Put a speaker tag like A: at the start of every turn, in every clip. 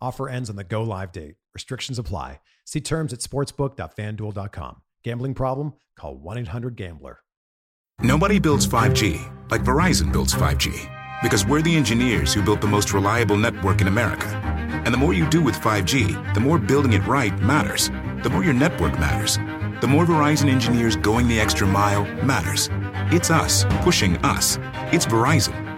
A: Offer ends on the go live date. Restrictions apply. See terms at sportsbook.fanduel.com. Gambling problem? Call 1 800 Gambler.
B: Nobody builds 5G like Verizon builds 5G because we're the engineers who built the most reliable network in America. And the more you do with 5G, the more building it right matters. The more your network matters. The more Verizon engineers going the extra mile matters. It's us pushing us. It's Verizon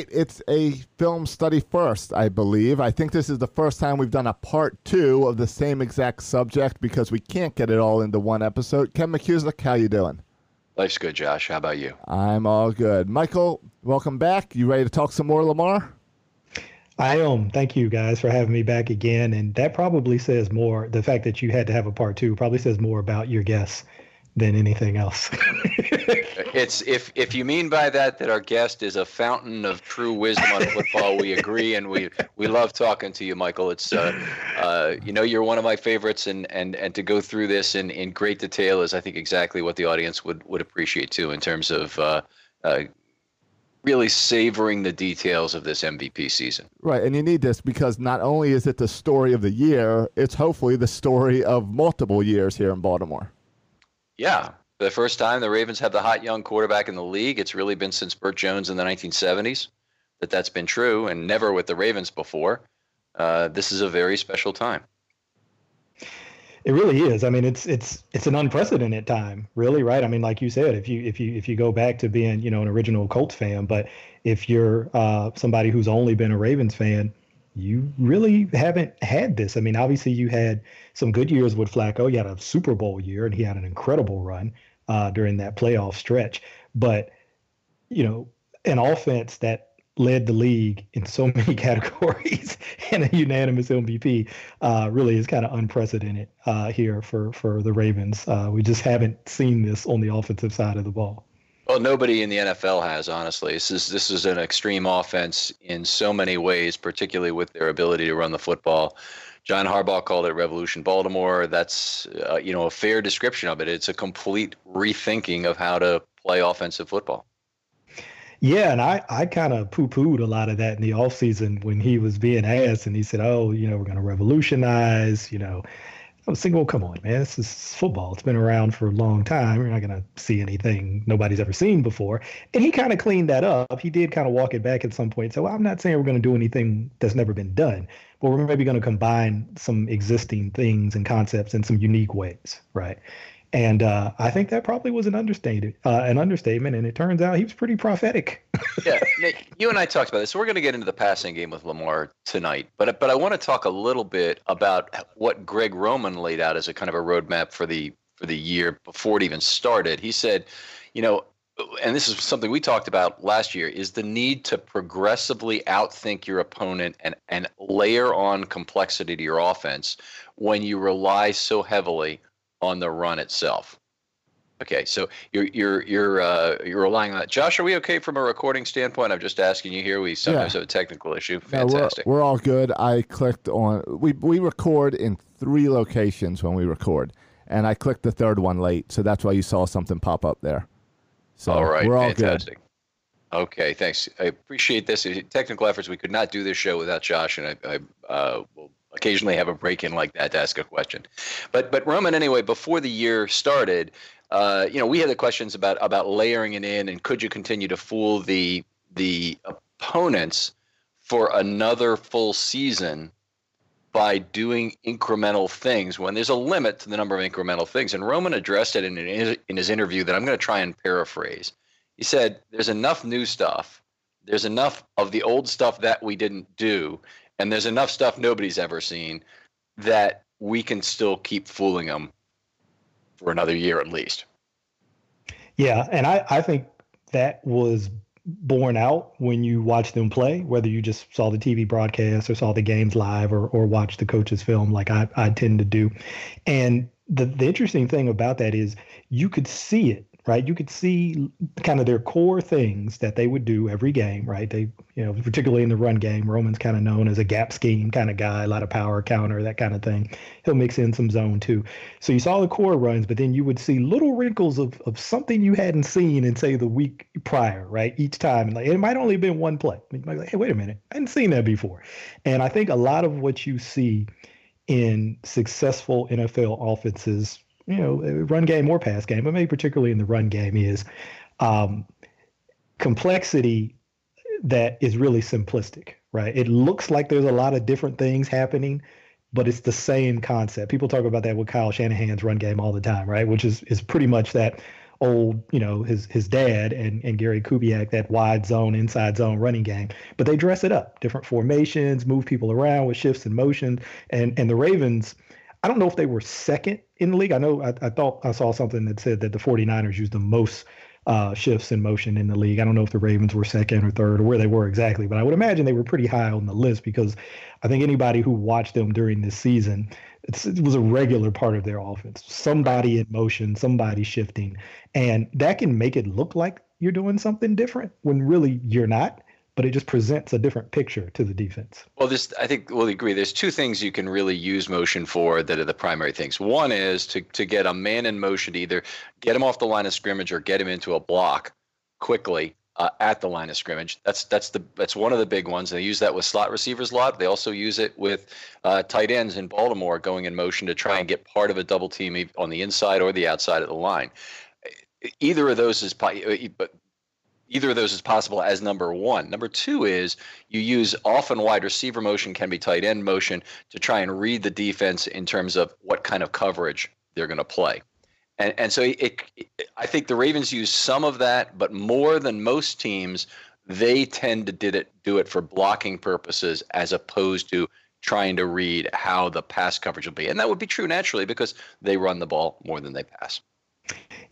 C: Right, it's a film study first, I believe. I think this is the first time we've done a part two of the same exact subject because we can't get it all into one episode. Ken McKusick, how you doing?
D: Life's good, Josh. How about you?
C: I'm all good. Michael, welcome back. You ready to talk some more Lamar?
E: I am. Thank you guys for having me back again. And that probably says more. The fact that you had to have a part two probably says more about your guests than anything else.
D: it's if if you mean by that that our guest is a fountain of true wisdom on football, we agree, and we we love talking to you, Michael. It's uh, uh, you know you're one of my favorites, and and and to go through this in in great detail is I think exactly what the audience would would appreciate too in terms of. Uh, uh, really savoring the details of this MVP season.
C: Right, and you need this because not only is it the story of the year, it's hopefully the story of multiple years here in Baltimore.
D: Yeah, for the first time the Ravens have the hot young quarterback in the league. It's really been since Bert Jones in the 1970s that that's been true, and never with the Ravens before. Uh, this is a very special time.
E: It really is. I mean, it's it's it's an unprecedented time, really, right? I mean, like you said, if you if you if you go back to being you know an original Colts fan, but if you're uh, somebody who's only been a Ravens fan, you really haven't had this. I mean, obviously you had some good years with Flacco. He had a Super Bowl year, and he had an incredible run uh, during that playoff stretch. But you know, an offense that led the league in so many categories and a unanimous MVP uh, really is kind of unprecedented uh, here for for the Ravens. Uh, we just haven't seen this on the offensive side of the ball.
D: Well, nobody in the NFL has, honestly. This is this is an extreme offense in so many ways, particularly with their ability to run the football. John Harbaugh called it Revolution Baltimore. That's uh, you know a fair description of it. It's a complete rethinking of how to play offensive football.
E: Yeah, and I, I kind of poo pooed a lot of that in the offseason when he was being asked and he said, Oh, you know, we're going to revolutionize, you know. I was thinking, well, come on, man, this is football. It's been around for a long time. You're not going to see anything nobody's ever seen before. And he kind of cleaned that up. He did kind of walk it back at some point. So well, I'm not saying we're going to do anything that's never been done, but we're maybe going to combine some existing things and concepts in some unique ways, right? And uh, I think that probably was an understatement, uh, an understatement. And it turns out he was pretty prophetic.
D: yeah, Nick, you and I talked about this. So we're going to get into the passing game with Lamar tonight, but but I want to talk a little bit about what Greg Roman laid out as a kind of a roadmap for the for the year before it even started. He said, you know, and this is something we talked about last year, is the need to progressively outthink your opponent and and layer on complexity to your offense when you rely so heavily on the run itself. Okay, so you're you're you're uh, you're relying on that. Josh, are we okay from a recording standpoint? I'm just asking you here. We sometimes yeah. have a technical issue. Fantastic.
C: No, we're, we're all good. I clicked on we we record in three locations when we record, and I clicked the third one late, so that's why you saw something pop up there. So
D: all right, we're all fantastic. Good. Okay, thanks. I appreciate this. Technical efforts. We could not do this show without Josh, and I, I uh, will occasionally have a break in like that to ask a question. But but Roman anyway, before the year started, uh, you know, we had the questions about about layering it in and could you continue to fool the the opponents for another full season by doing incremental things when there's a limit to the number of incremental things. And Roman addressed it in, in his interview that I'm going to try and paraphrase. He said, There's enough new stuff, there's enough of the old stuff that we didn't do, and there's enough stuff nobody's ever seen that we can still keep fooling them for another year at least.
E: Yeah, and I, I think that was borne out when you watch them play, whether you just saw the TV broadcast or saw the games live or, or watched the coach's film like I, I tend to do. And the, the interesting thing about that is you could see it right? You could see kind of their core things that they would do every game, right? They, you know, particularly in the run game, Roman's kind of known as a gap scheme kind of guy, a lot of power counter, that kind of thing. He'll mix in some zone too. So you saw the core runs, but then you would see little wrinkles of, of something you hadn't seen in, say, the week prior, right? Each time. And like, it might only have been one play. You might be like, hey, wait a minute. I hadn't seen that before. And I think a lot of what you see in successful NFL offenses you know, run game or pass game, but maybe particularly in the run game, is um, complexity that is really simplistic, right? It looks like there's a lot of different things happening, but it's the same concept. People talk about that with Kyle Shanahan's run game all the time, right? Which is is pretty much that old, you know, his his dad and, and Gary Kubiak, that wide zone, inside zone running game. But they dress it up, different formations, move people around with shifts and motion. And and the Ravens – I don't know if they were second in the league. I know I, I thought I saw something that said that the 49ers used the most uh, shifts in motion in the league. I don't know if the Ravens were second or third or where they were exactly, but I would imagine they were pretty high on the list because I think anybody who watched them during this season, it was a regular part of their offense. Somebody in motion, somebody shifting, and that can make it look like you're doing something different when really you're not but it just presents a different picture to the defense.
D: Well, this I think we'll agree. There's two things you can really use motion for that are the primary things. One is to to get a man in motion to either get him off the line of scrimmage or get him into a block quickly uh, at the line of scrimmage. That's that's the that's one of the big ones. They use that with slot receivers a lot. They also use it with uh, tight ends in Baltimore going in motion to try and get part of a double team on the inside or the outside of the line. Either of those is, but either of those is possible as number one. Number two is you use often wide receiver motion, can be tight end motion to try and read the defense in terms of what kind of coverage they're going to play. And, and so it, it, I think the Ravens use some of that, but more than most teams, they tend to did it do it for blocking purposes as opposed to trying to read how the pass coverage will be. And that would be true naturally because they run the ball more than they pass.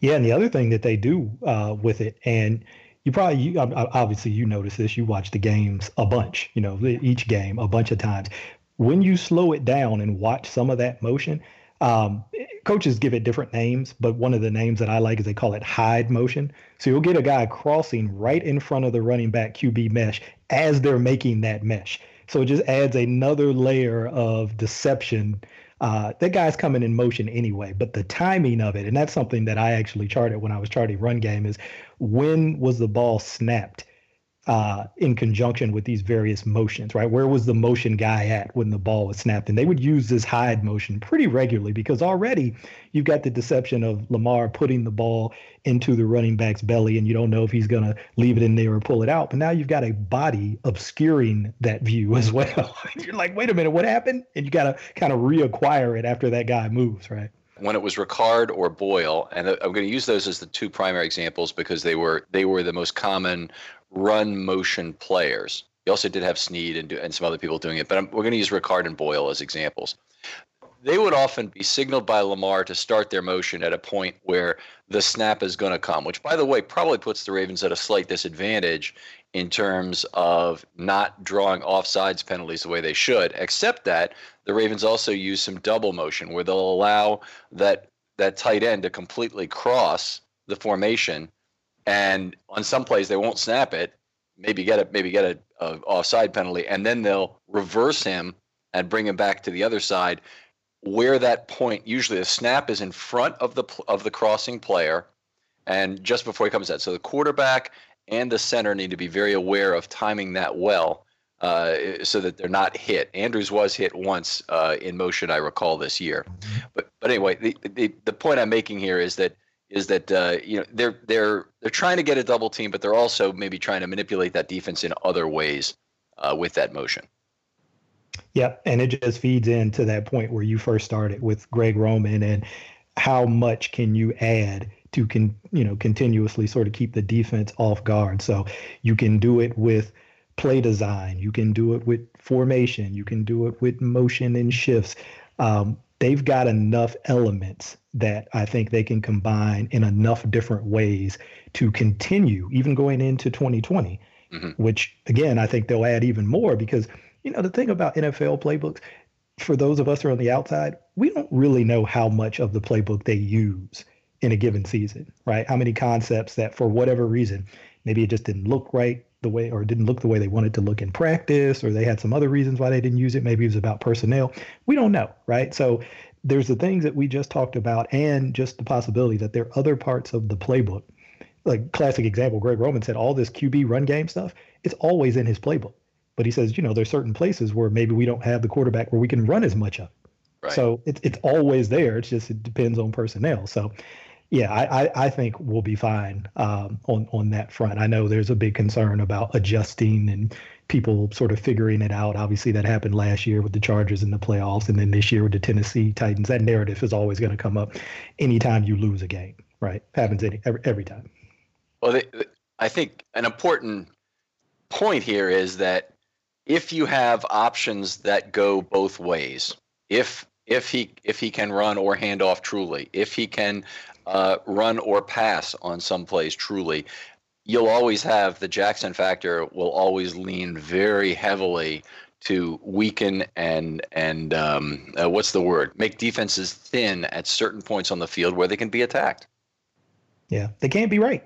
E: Yeah, and the other thing that they do uh, with it, and you probably you, obviously you notice this. You watch the games a bunch, you know, each game a bunch of times. When you slow it down and watch some of that motion, um, coaches give it different names, but one of the names that I like is they call it hide motion. So you'll get a guy crossing right in front of the running back QB mesh as they're making that mesh. So it just adds another layer of deception uh, that guy's coming in motion anyway, but the timing of it, and that's something that I actually charted when I was charting run game, is when was the ball snapped uh, in conjunction with these various motions, right? Where was the motion guy at when the ball was snapped? And they would use this hide motion pretty regularly because already you've got the deception of Lamar putting the ball into the running back's belly and you don't know if he's going to leave it in there or pull it out. But now you've got a body obscuring that view as well. You're like, wait a minute, what happened? And you got to kind of reacquire it after that guy moves, right?
D: When it was Ricard or Boyle, and I'm going to use those as the two primary examples because they were they were the most common run motion players. You also did have Snead and, and some other people doing it, but I'm, we're going to use Ricard and Boyle as examples. They would often be signaled by Lamar to start their motion at a point where the snap is going to come, which, by the way, probably puts the Ravens at a slight disadvantage in terms of not drawing offsides penalties the way they should, except that the Ravens also use some double motion where they'll allow that that tight end to completely cross the formation and on some plays they won't snap it, maybe get a maybe get a, a offside penalty, and then they'll reverse him and bring him back to the other side, where that point usually the snap is in front of the of the crossing player, and just before he comes out. So the quarterback and the center need to be very aware of timing that well. Uh, so that they're not hit. Andrews was hit once uh, in motion, I recall this year. Mm-hmm. But but anyway, the, the the point I'm making here is that is that uh, you know they're they're they're trying to get a double team, but they're also maybe trying to manipulate that defense in other ways uh, with that motion.
E: Yeah, and it just feeds into that point where you first started with Greg Roman and how much can you add to can you know continuously sort of keep the defense off guard. So you can do it with play design, you can do it with formation, you can do it with motion and shifts. Um, they've got enough elements that I think they can combine in enough different ways to continue even going into 2020, mm-hmm. which again, I think they'll add even more because, you know, the thing about NFL playbooks, for those of us who are on the outside, we don't really know how much of the playbook they use in a given season, right? How many concepts that for whatever reason, maybe it just didn't look right the way or didn't look the way they wanted to look in practice or they had some other reasons why they didn't use it. Maybe it was about personnel. We don't know right? So there's the things that we just talked about and just the possibility that there are other parts of the playbook. Like classic example greg roman said all this qb run game stuff it's always in his playbook. But he says you know there's certain places where maybe we don't have the quarterback where we can run as much of. It right. so it's, it's always there. It's just it depends on personnel. So yeah, I, I, I, think we'll be fine um, on on that front. I know there's a big concern about adjusting and people sort of figuring it out. Obviously, that happened last year with the Chargers in the playoffs, and then this year with the Tennessee Titans. That narrative is always going to come up anytime you lose a game, right? Happens any, every, every time.
D: Well, I think an important point here is that if you have options that go both ways, if if he if he can run or hand off truly, if he can uh, run or pass on some plays truly, you'll always have the Jackson factor will always lean very heavily to weaken and and um, uh, what's the word? Make defenses thin at certain points on the field where they can be attacked.
E: Yeah, they can't be right.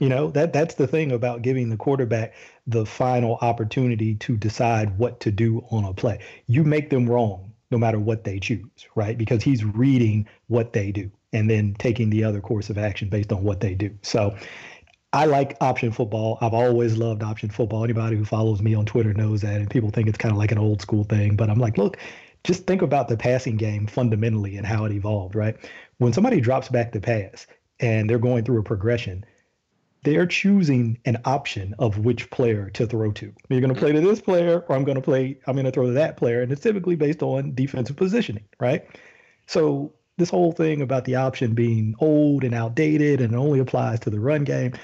E: You know that that's the thing about giving the quarterback the final opportunity to decide what to do on a play. You make them wrong no matter what they choose, right? Because he's reading what they do and then taking the other course of action based on what they do. So I like option football. I've always loved option football. Anybody who follows me on Twitter knows that, and people think it's kind of like an old school thing. But I'm like, look, just think about the passing game fundamentally and how it evolved, right? When somebody drops back to pass and they're going through a progression, they're choosing an option of which player to throw to. You're going to play to this player, or I'm going to play, I'm going to throw to that player. And it's typically based on defensive positioning, right? So this whole thing about the option being old and outdated and only applies to the run game,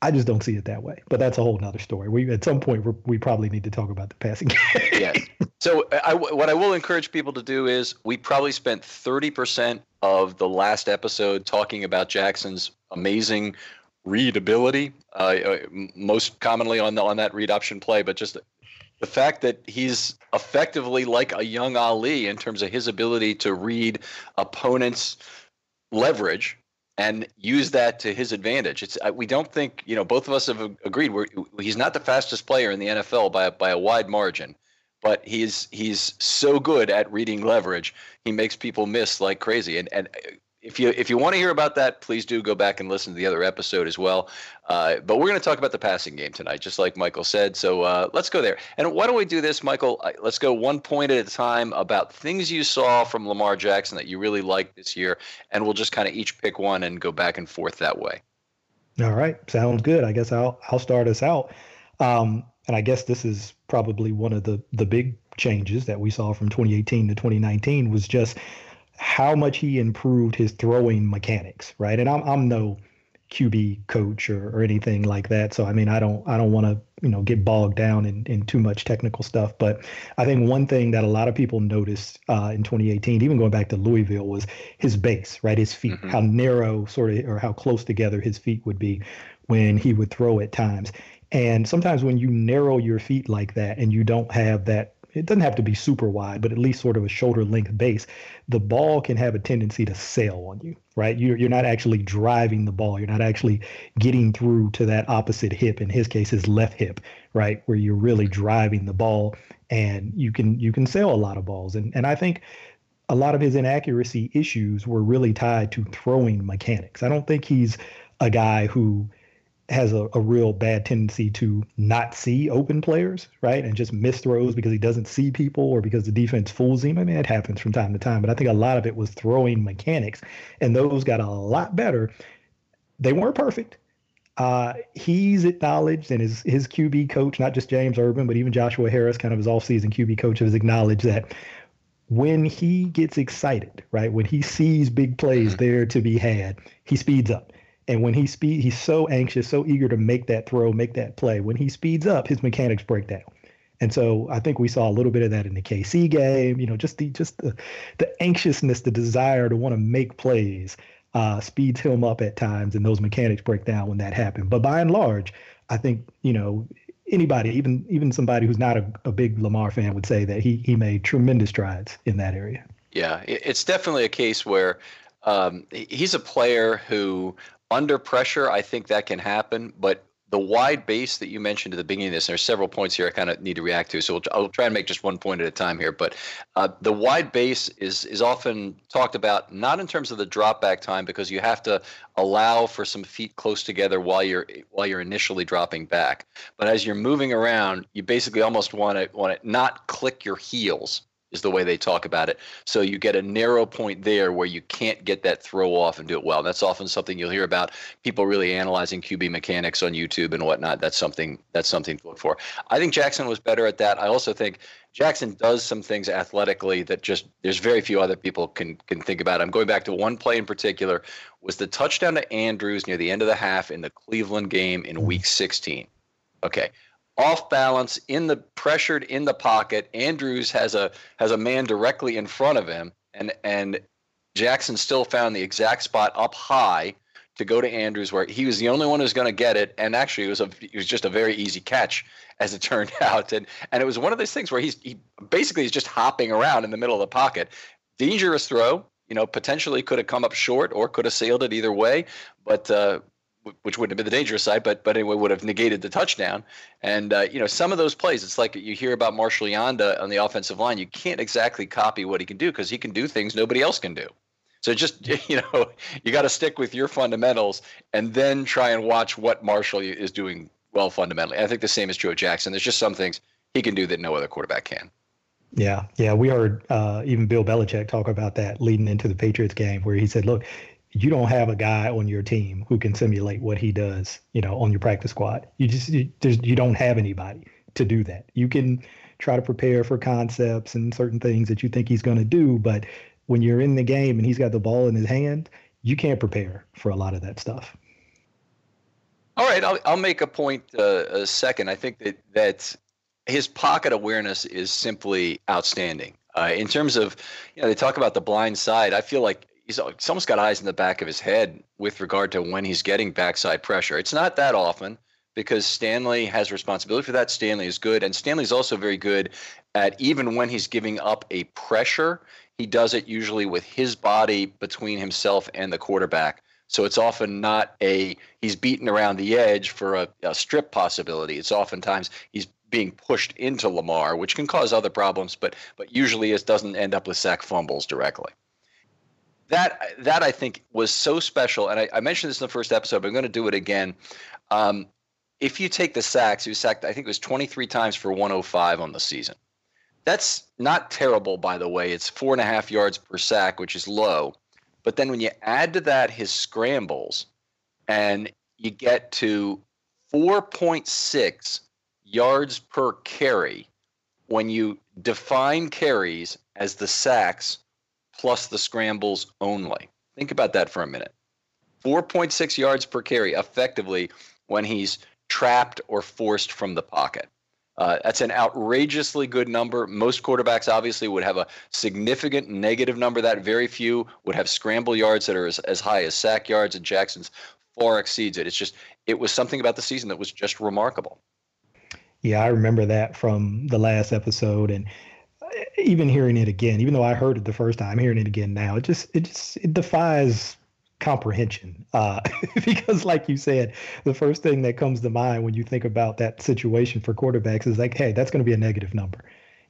E: I just don't see it that way. But that's a whole nother story. We at some point we probably need to talk about the passing game.
D: yes. So I, what I will encourage people to do is we probably spent 30% of the last episode talking about Jackson's amazing readability, uh, uh most commonly on the, on that read option play, but just the fact that he's effectively like a young Ali in terms of his ability to read opponents' leverage and use that to his advantage. It's we don't think you know both of us have agreed we're, he's not the fastest player in the NFL by a, by a wide margin, but he's he's so good at reading leverage. He makes people miss like crazy. And and if you if you want to hear about that, please do go back and listen to the other episode as well. Uh, but we're going to talk about the passing game tonight, just like Michael said. So uh, let's go there. And why don't we do this, Michael? Let's go one point at a time about things you saw from Lamar Jackson that you really liked this year, and we'll just kind of each pick one and go back and forth that way.
E: All right, sounds good. I guess I'll I'll start us out. Um, and I guess this is probably one of the the big changes that we saw from 2018 to 2019 was just how much he improved his throwing mechanics, right? And I'm I'm no QB coach or, or anything like that. So I mean I don't I don't want to, you know, get bogged down in, in too much technical stuff. But I think one thing that a lot of people noticed uh, in 2018, even going back to Louisville, was his base, right? His feet, mm-hmm. how narrow sort of or how close together his feet would be when he would throw at times. And sometimes when you narrow your feet like that and you don't have that it doesn't have to be super wide, but at least sort of a shoulder length base, the ball can have a tendency to sail on you, right? You're, you're not actually driving the ball. You're not actually getting through to that opposite hip. In his case, his left hip, right? Where you're really driving the ball and you can, you can sail a lot of balls. And, and I think a lot of his inaccuracy issues were really tied to throwing mechanics. I don't think he's a guy who has a, a real bad tendency to not see open players, right? And just miss throws because he doesn't see people or because the defense fools him. I mean, it happens from time to time, but I think a lot of it was throwing mechanics, and those got a lot better. They weren't perfect. Uh, he's acknowledged, and his his QB coach, not just James Urban, but even Joshua Harris, kind of his offseason QB coach, has acknowledged that when he gets excited, right, when he sees big plays mm-hmm. there to be had, he speeds up and when he speed, he's so anxious, so eager to make that throw, make that play. When he speeds up, his mechanics break down. And so I think we saw a little bit of that in the KC game. You know, just the just the, the anxiousness, the desire to want to make plays uh, speeds him up at times, and those mechanics break down when that happened. But by and large, I think you know anybody, even even somebody who's not a, a big Lamar fan, would say that he he made tremendous strides in that area.
D: Yeah, it's definitely a case where um, he's a player who under pressure, I think that can happen. But the wide base that you mentioned at the beginning of this, and there's several points here I kind of need to react to. So we'll, I'll try and make just one point at a time here. But uh, the wide base is is often talked about not in terms of the drop back time because you have to allow for some feet close together while you're while you're initially dropping back. But as you're moving around, you basically almost want to want to not click your heels is the way they talk about it. So you get a narrow point there where you can't get that throw off and do it well. That's often something you'll hear about people really analyzing QB mechanics on YouTube and whatnot. That's something that's something to look for. I think Jackson was better at that. I also think Jackson does some things athletically that just there's very few other people can can think about. I'm going back to one play in particular was the touchdown to Andrews near the end of the half in the Cleveland game in week 16. Okay off balance in the pressured in the pocket. Andrews has a has a man directly in front of him, and and Jackson still found the exact spot up high to go to Andrews, where he was the only one who's going to get it. And actually, it was a it was just a very easy catch, as it turned out. And and it was one of those things where he's he basically is just hopping around in the middle of the pocket. Dangerous throw, you know, potentially could have come up short or could have sailed it either way. But uh, which wouldn't have been the dangerous side, but but anyway would have negated the touchdown. And uh, you know some of those plays, it's like you hear about Marshall Yanda on the offensive line. You can't exactly copy what he can do because he can do things nobody else can do. So just you know you got to stick with your fundamentals and then try and watch what Marshall is doing well fundamentally. I think the same is true of Jackson. There's just some things he can do that no other quarterback can.
E: Yeah, yeah, we heard uh, even Bill Belichick talk about that leading into the Patriots game, where he said, "Look, you don't have a guy on your team who can simulate what he does, you know, on your practice squad. You just you, you don't have anybody to do that. You can try to prepare for concepts and certain things that you think he's going to do, but when you're in the game and he's got the ball in his hand, you can't prepare for a lot of that stuff.
D: All right, I'll, I'll make a point uh, a second. I think that that his pocket awareness is simply outstanding. Uh, in terms of, you know, they talk about the blind side. I feel like he's, almost got eyes in the back of his head with regard to when he's getting backside pressure. It's not that often because Stanley has responsibility for that. Stanley is good, and Stanley's also very good at even when he's giving up a pressure, he does it usually with his body between himself and the quarterback. So it's often not a he's beaten around the edge for a, a strip possibility. It's oftentimes he's being pushed into Lamar, which can cause other problems, but but usually it doesn't end up with sack fumbles directly. That that I think was so special, and I, I mentioned this in the first episode, but I'm going to do it again. Um, if you take the sacks, he was sacked, I think it was 23 times for 105 on the season. That's not terrible, by the way. It's four and a half yards per sack, which is low. But then when you add to that his scrambles, and you get to 4.6 yards per carry when you define carries as the sacks plus the scrambles only. Think about that for a minute. 4.6 yards per carry effectively when he's trapped or forced from the pocket. Uh, that's an outrageously good number. Most quarterbacks obviously would have a significant negative number. That very few would have scramble yards that are as, as high as sack yards, and Jackson's far exceeds it. It's just it was something about the season that was just remarkable.
E: Yeah, I remember that from the last episode, and even hearing it again, even though I heard it the first time, hearing it again now, it just it just it defies comprehension uh, because like you said the first thing that comes to mind when you think about that situation for quarterbacks is like hey that's going to be a negative number.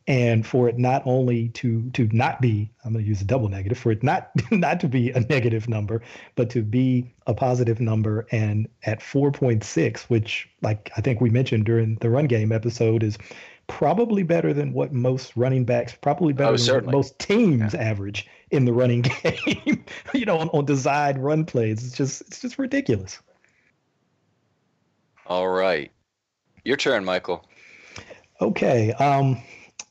E: And for it not only to to not be i'm going to use a double negative for it not not to be a negative number but to be a positive number and at 4.6 which like i think we mentioned during the run game episode is probably better than what most running backs probably better oh, than what most teams yeah. average in the running game you know on, on designed run plays it's just it's just ridiculous
D: all right your turn michael
E: okay um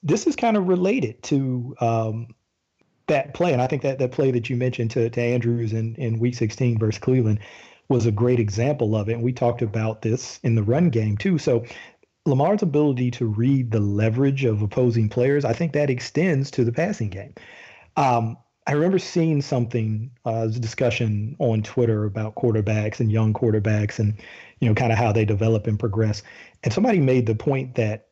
E: this is kind of related to um, that play, and I think that that play that you mentioned to, to Andrews in, in Week 16 versus Cleveland was a great example of it. And we talked about this in the run game too. So Lamar's ability to read the leverage of opposing players, I think that extends to the passing game. Um, I remember seeing something, uh, a discussion on Twitter about quarterbacks and young quarterbacks and, you know, kind of how they develop and progress. And somebody made the point that,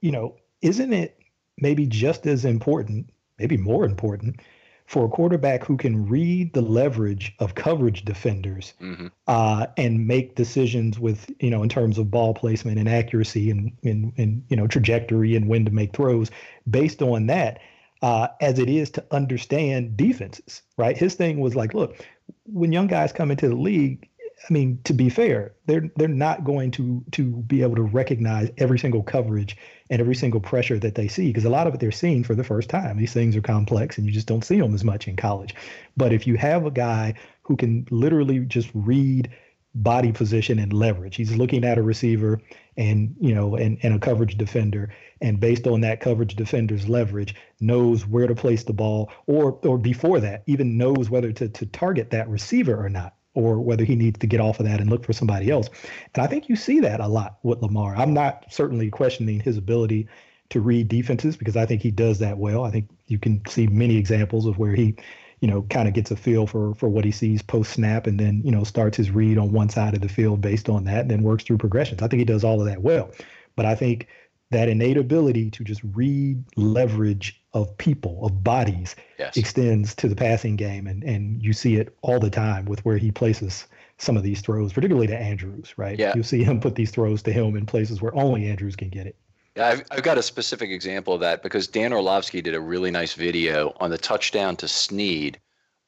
E: you know, isn't it maybe just as important, maybe more important, for a quarterback who can read the leverage of coverage defenders mm-hmm. uh, and make decisions with, you know, in terms of ball placement and accuracy and, and, and you know, trajectory and when to make throws based on that, uh, as it is to understand defenses, right? His thing was like, look, when young guys come into the league, I mean, to be fair, they're they're not going to to be able to recognize every single coverage and every single pressure that they see because a lot of it they're seeing for the first time. These things are complex and you just don't see them as much in college. But if you have a guy who can literally just read body position and leverage, he's looking at a receiver and you know and, and a coverage defender and based on that coverage defender's leverage knows where to place the ball or or before that even knows whether to to target that receiver or not or whether he needs to get off of that and look for somebody else. And I think you see that a lot with Lamar. I'm not certainly questioning his ability to read defenses because I think he does that well. I think you can see many examples of where he, you know, kind of gets a feel for for what he sees post snap and then, you know, starts his read on one side of the field based on that and then works through progressions. I think he does all of that well. But I think that innate ability to just read leverage of people, of bodies, yes. extends to the passing game. And, and you see it all the time with where he places some of these throws, particularly to Andrews, right?
D: Yeah.
E: You see him put these throws to him in places where only Andrews can get it.
D: Yeah, I've, I've got a specific example of that because Dan Orlovsky did a really nice video on the touchdown to Snead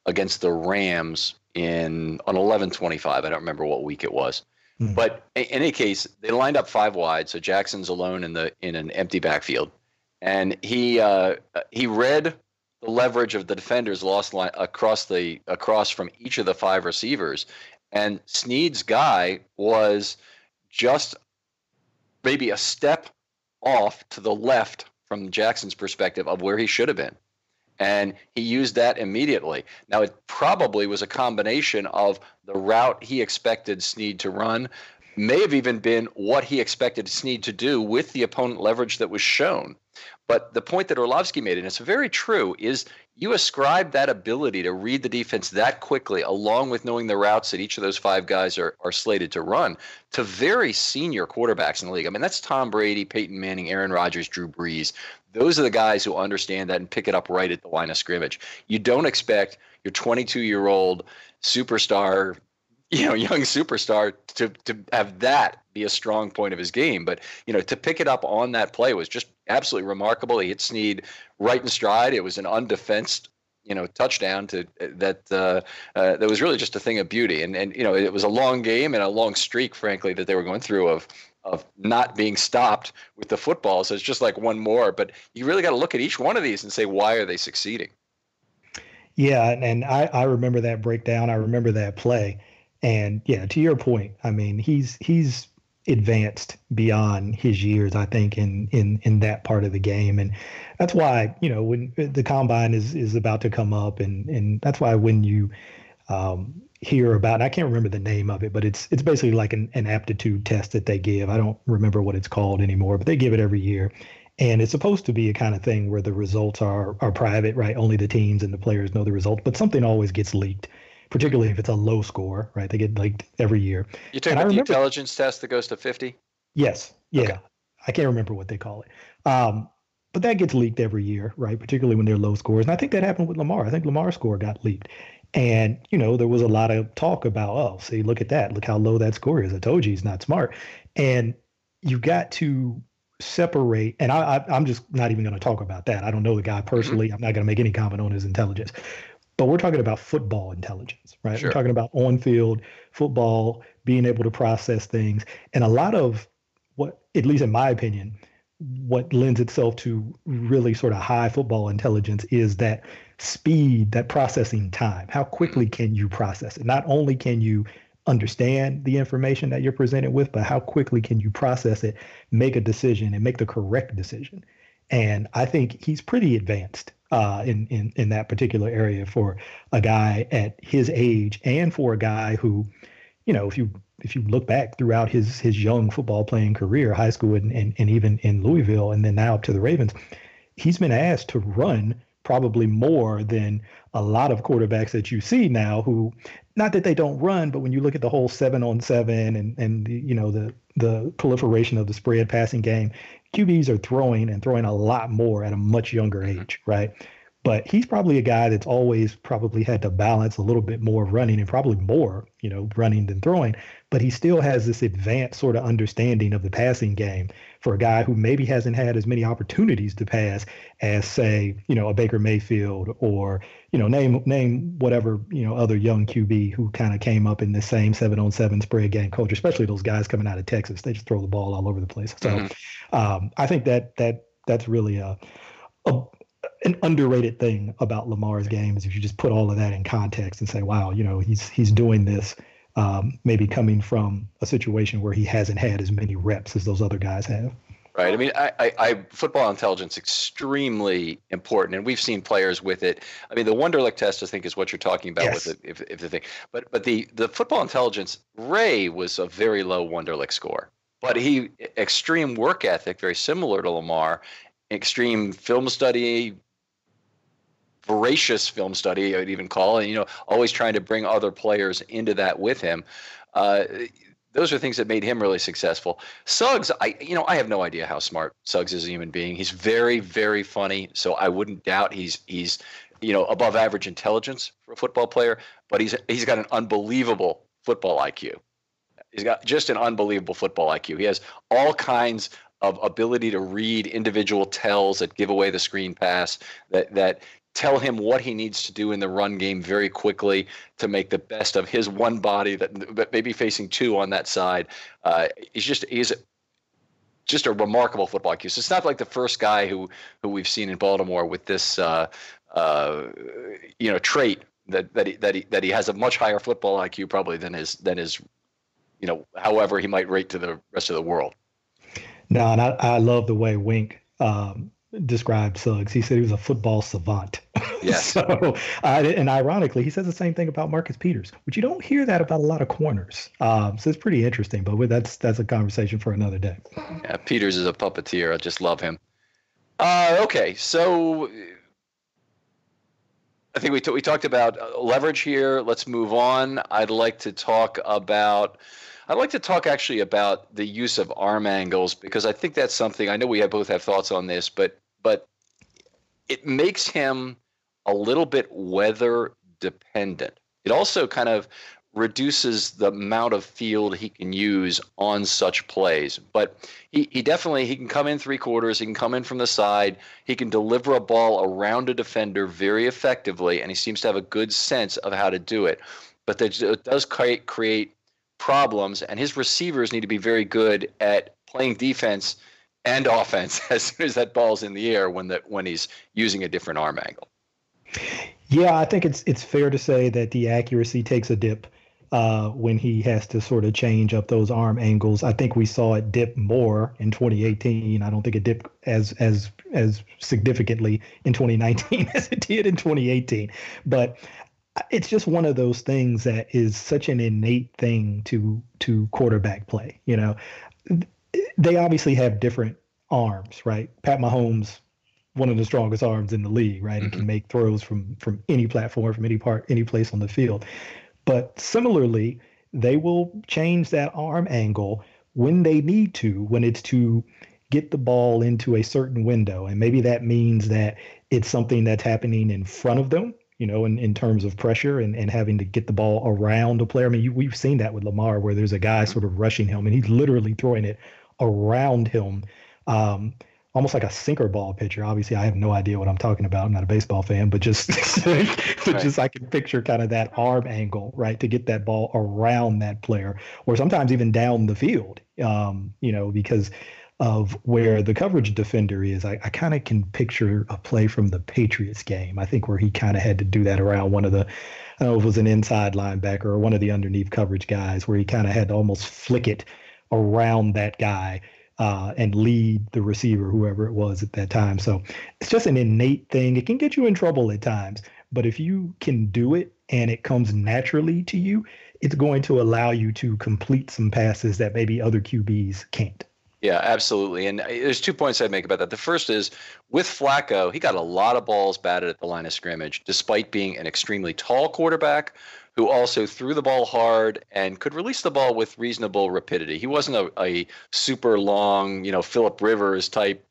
D: against the Rams in on 11:25. I don't remember what week it was. Mm. But in any case, they lined up five wide, so Jackson's alone in the in an empty backfield, and he uh, he read the leverage of the defenders lost line across the across from each of the five receivers, and Snead's guy was just maybe a step off to the left from Jackson's perspective of where he should have been. And he used that immediately. Now, it probably was a combination of the route he expected Snead to run, may have even been what he expected Snead to do with the opponent leverage that was shown. But the point that Orlovsky made, and it's very true, is you ascribe that ability to read the defense that quickly, along with knowing the routes that each of those five guys are, are slated to run, to very senior quarterbacks in the league. I mean, that's Tom Brady, Peyton Manning, Aaron Rodgers, Drew Brees. Those are the guys who understand that and pick it up right at the line of scrimmage. You don't expect your 22 year old superstar you know, young superstar to to have that be a strong point of his game. But you know, to pick it up on that play was just absolutely remarkable. He hit Snead right in stride. It was an undefensed you know touchdown to that uh, uh, that was really just a thing of beauty. And and you know, it was a long game and a long streak, frankly, that they were going through of of not being stopped with the football. So it's just like one more. But you really got to look at each one of these and say, why are they succeeding?
E: Yeah, and I, I remember that breakdown. I remember that play. And yeah, to your point, I mean, he's he's advanced beyond his years, I think, in in in that part of the game, and that's why you know when the combine is is about to come up, and and that's why when you um, hear about, I can't remember the name of it, but it's it's basically like an, an aptitude test that they give. I don't remember what it's called anymore, but they give it every year, and it's supposed to be a kind of thing where the results are are private, right? Only the teams and the players know the results, but something always gets leaked particularly if it's a low score, right? They get leaked every year.
D: You about the intelligence test that goes to 50?
E: Yes. Yeah. Okay. I can't remember what they call it. Um, but that gets leaked every year, right? Particularly when they're low scores. And I think that happened with Lamar. I think Lamar's score got leaked. And, you know, there was a lot of talk about, oh, see, look at that. Look how low that score is. I told you he's not smart. And you got to separate, and I, I, am just not even going to talk about that. I don't know the guy personally. Mm-hmm. I'm not going to make any comment on his intelligence but we're talking about football intelligence, right? Sure. We're talking about on field football, being able to process things. And a lot of what, at least in my opinion, what lends itself to really sort of high football intelligence is that speed, that processing time. How quickly mm-hmm. can you process it? Not only can you understand the information that you're presented with, but how quickly can you process it, make a decision, and make the correct decision? And I think he's pretty advanced uh, in, in in that particular area for a guy at his age, and for a guy who, you know, if you if you look back throughout his his young football playing career, high school and, and, and even in Louisville, and then now up to the Ravens, he's been asked to run probably more than a lot of quarterbacks that you see now who not that they don't run but when you look at the whole seven on seven and and the, you know the the proliferation of the spread passing game QBs are throwing and throwing a lot more at a much younger mm-hmm. age, right? But he's probably a guy that's always probably had to balance a little bit more running and probably more, you know, running than throwing. But he still has this advanced sort of understanding of the passing game for a guy who maybe hasn't had as many opportunities to pass as, say, you know, a Baker Mayfield or, you know, name name whatever, you know, other young QB who kind of came up in the same seven on seven spread game culture, especially those guys coming out of Texas. They just throw the ball all over the place. So mm-hmm. um, I think that that that's really a, a an underrated thing about Lamar's game is if you just put all of that in context and say, wow, you know, he's he's doing this um, maybe coming from a situation where he hasn't had as many reps as those other guys have.
D: Right. I mean, I, I, I, football intelligence extremely important, and we've seen players with it. I mean, the Wonderlic test, I think, is what you're talking about yes. with it, if, if the thing. But but the the football intelligence, Ray was a very low Wonderlic score, but he extreme work ethic, very similar to Lamar, extreme film study, voracious film study, I'd even call it, you know, always trying to bring other players into that with him. Uh, those are things that made him really successful. Suggs, I you know, I have no idea how smart Suggs is a human being. He's very, very funny, so I wouldn't doubt he's he's you know above average intelligence for a football player, but he's he's got an unbelievable football IQ. He's got just an unbelievable football IQ. He has all kinds of ability to read individual tells that give away the screen pass that that tell him what he needs to do in the run game very quickly to make the best of his one body that, that may be facing two on that side. Uh, he's just he's just a remarkable football IQ. So it's not like the first guy who who we've seen in Baltimore with this uh, uh, you know trait that that he, that he that he has a much higher football IQ probably than his than his you know however he might rate to the rest of the world.
E: No, and I, I love the way Wink um, described Suggs. He said he was a football savant.
D: Yes.
E: so, uh, and ironically, he says the same thing about Marcus Peters, which you don't hear that about a lot of corners. Um, so it's pretty interesting, but that's that's a conversation for another day.
D: Yeah, Peters is a puppeteer. I just love him. Uh, okay, so I think we t- we talked about uh, leverage here. Let's move on. I'd like to talk about. I'd like to talk actually about the use of arm angles because I think that's something I know we have both have thoughts on this, but but it makes him a little bit weather dependent. It also kind of reduces the amount of field he can use on such plays. But he, he definitely he can come in three quarters, he can come in from the side, he can deliver a ball around a defender very effectively, and he seems to have a good sense of how to do it. But it does create create problems, and his receivers need to be very good at playing defense and offense as soon as that ball's in the air when the when he's using a different arm angle.
E: Yeah, I think it's it's fair to say that the accuracy takes a dip uh, when he has to sort of change up those arm angles. I think we saw it dip more in 2018. I don't think it dipped as as as significantly in 2019 as it did in 2018. But it's just one of those things that is such an innate thing to to quarterback play. You know, they obviously have different arms, right? Pat Mahomes one of the strongest arms in the league, right? Mm-hmm. can make throws from from any platform, from any part, any place on the field. But similarly, they will change that arm angle when they need to, when it's to get the ball into a certain window. And maybe that means that it's something that's happening in front of them, you know, in, in terms of pressure and, and having to get the ball around a player. I mean, you, we've seen that with Lamar where there's a guy sort of rushing him and he's literally throwing it around him. Um, almost like a sinker ball pitcher. Obviously, I have no idea what I'm talking about. I'm not a baseball fan, but just right. just I can picture kind of that arm angle, right, to get that ball around that player, or sometimes even down the field. Um, you know, because of where the coverage defender is, I, I kind of can picture a play from the Patriots game. I think where he kind of had to do that around one of the, I don't know if it was an inside linebacker or one of the underneath coverage guys, where he kind of had to almost flick it around that guy uh, and lead the receiver, whoever it was at that time. So it's just an innate thing. It can get you in trouble at times, but if you can do it and it comes naturally to you, it's going to allow you to complete some passes that maybe other QBs can't.
D: Yeah, absolutely. And uh, there's two points I'd make about that. The first is with Flacco, he got a lot of balls batted at the line of scrimmage, despite being an extremely tall quarterback who also threw the ball hard and could release the ball with reasonable rapidity. He wasn't a, a super long, you know, Philip Rivers type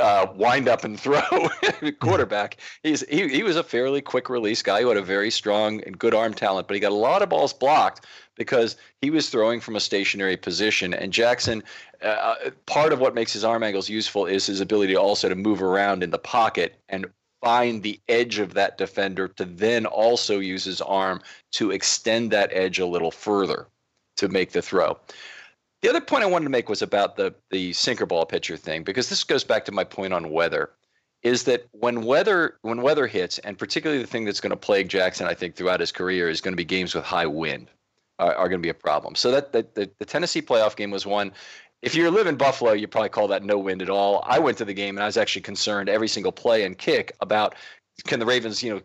D: uh, wind up and throw quarterback. He's he, he was a fairly quick release guy who had a very strong and good arm talent, but he got a lot of balls blocked because he was throwing from a stationary position. And Jackson, uh, uh part of what makes his arm angles useful is his ability also to move around in the pocket and find the edge of that defender to then also use his arm to extend that edge a little further to make the throw. The other point I wanted to make was about the the sinker ball pitcher thing because this goes back to my point on weather is that when weather when weather hits and particularly the thing that's going to plague Jackson I think throughout his career is going to be games with high wind are, are going to be a problem. So that, that the, the Tennessee playoff game was one if you live in Buffalo, you probably call that no wind at all. I went to the game and I was actually concerned every single play and kick about can the Ravens, you know,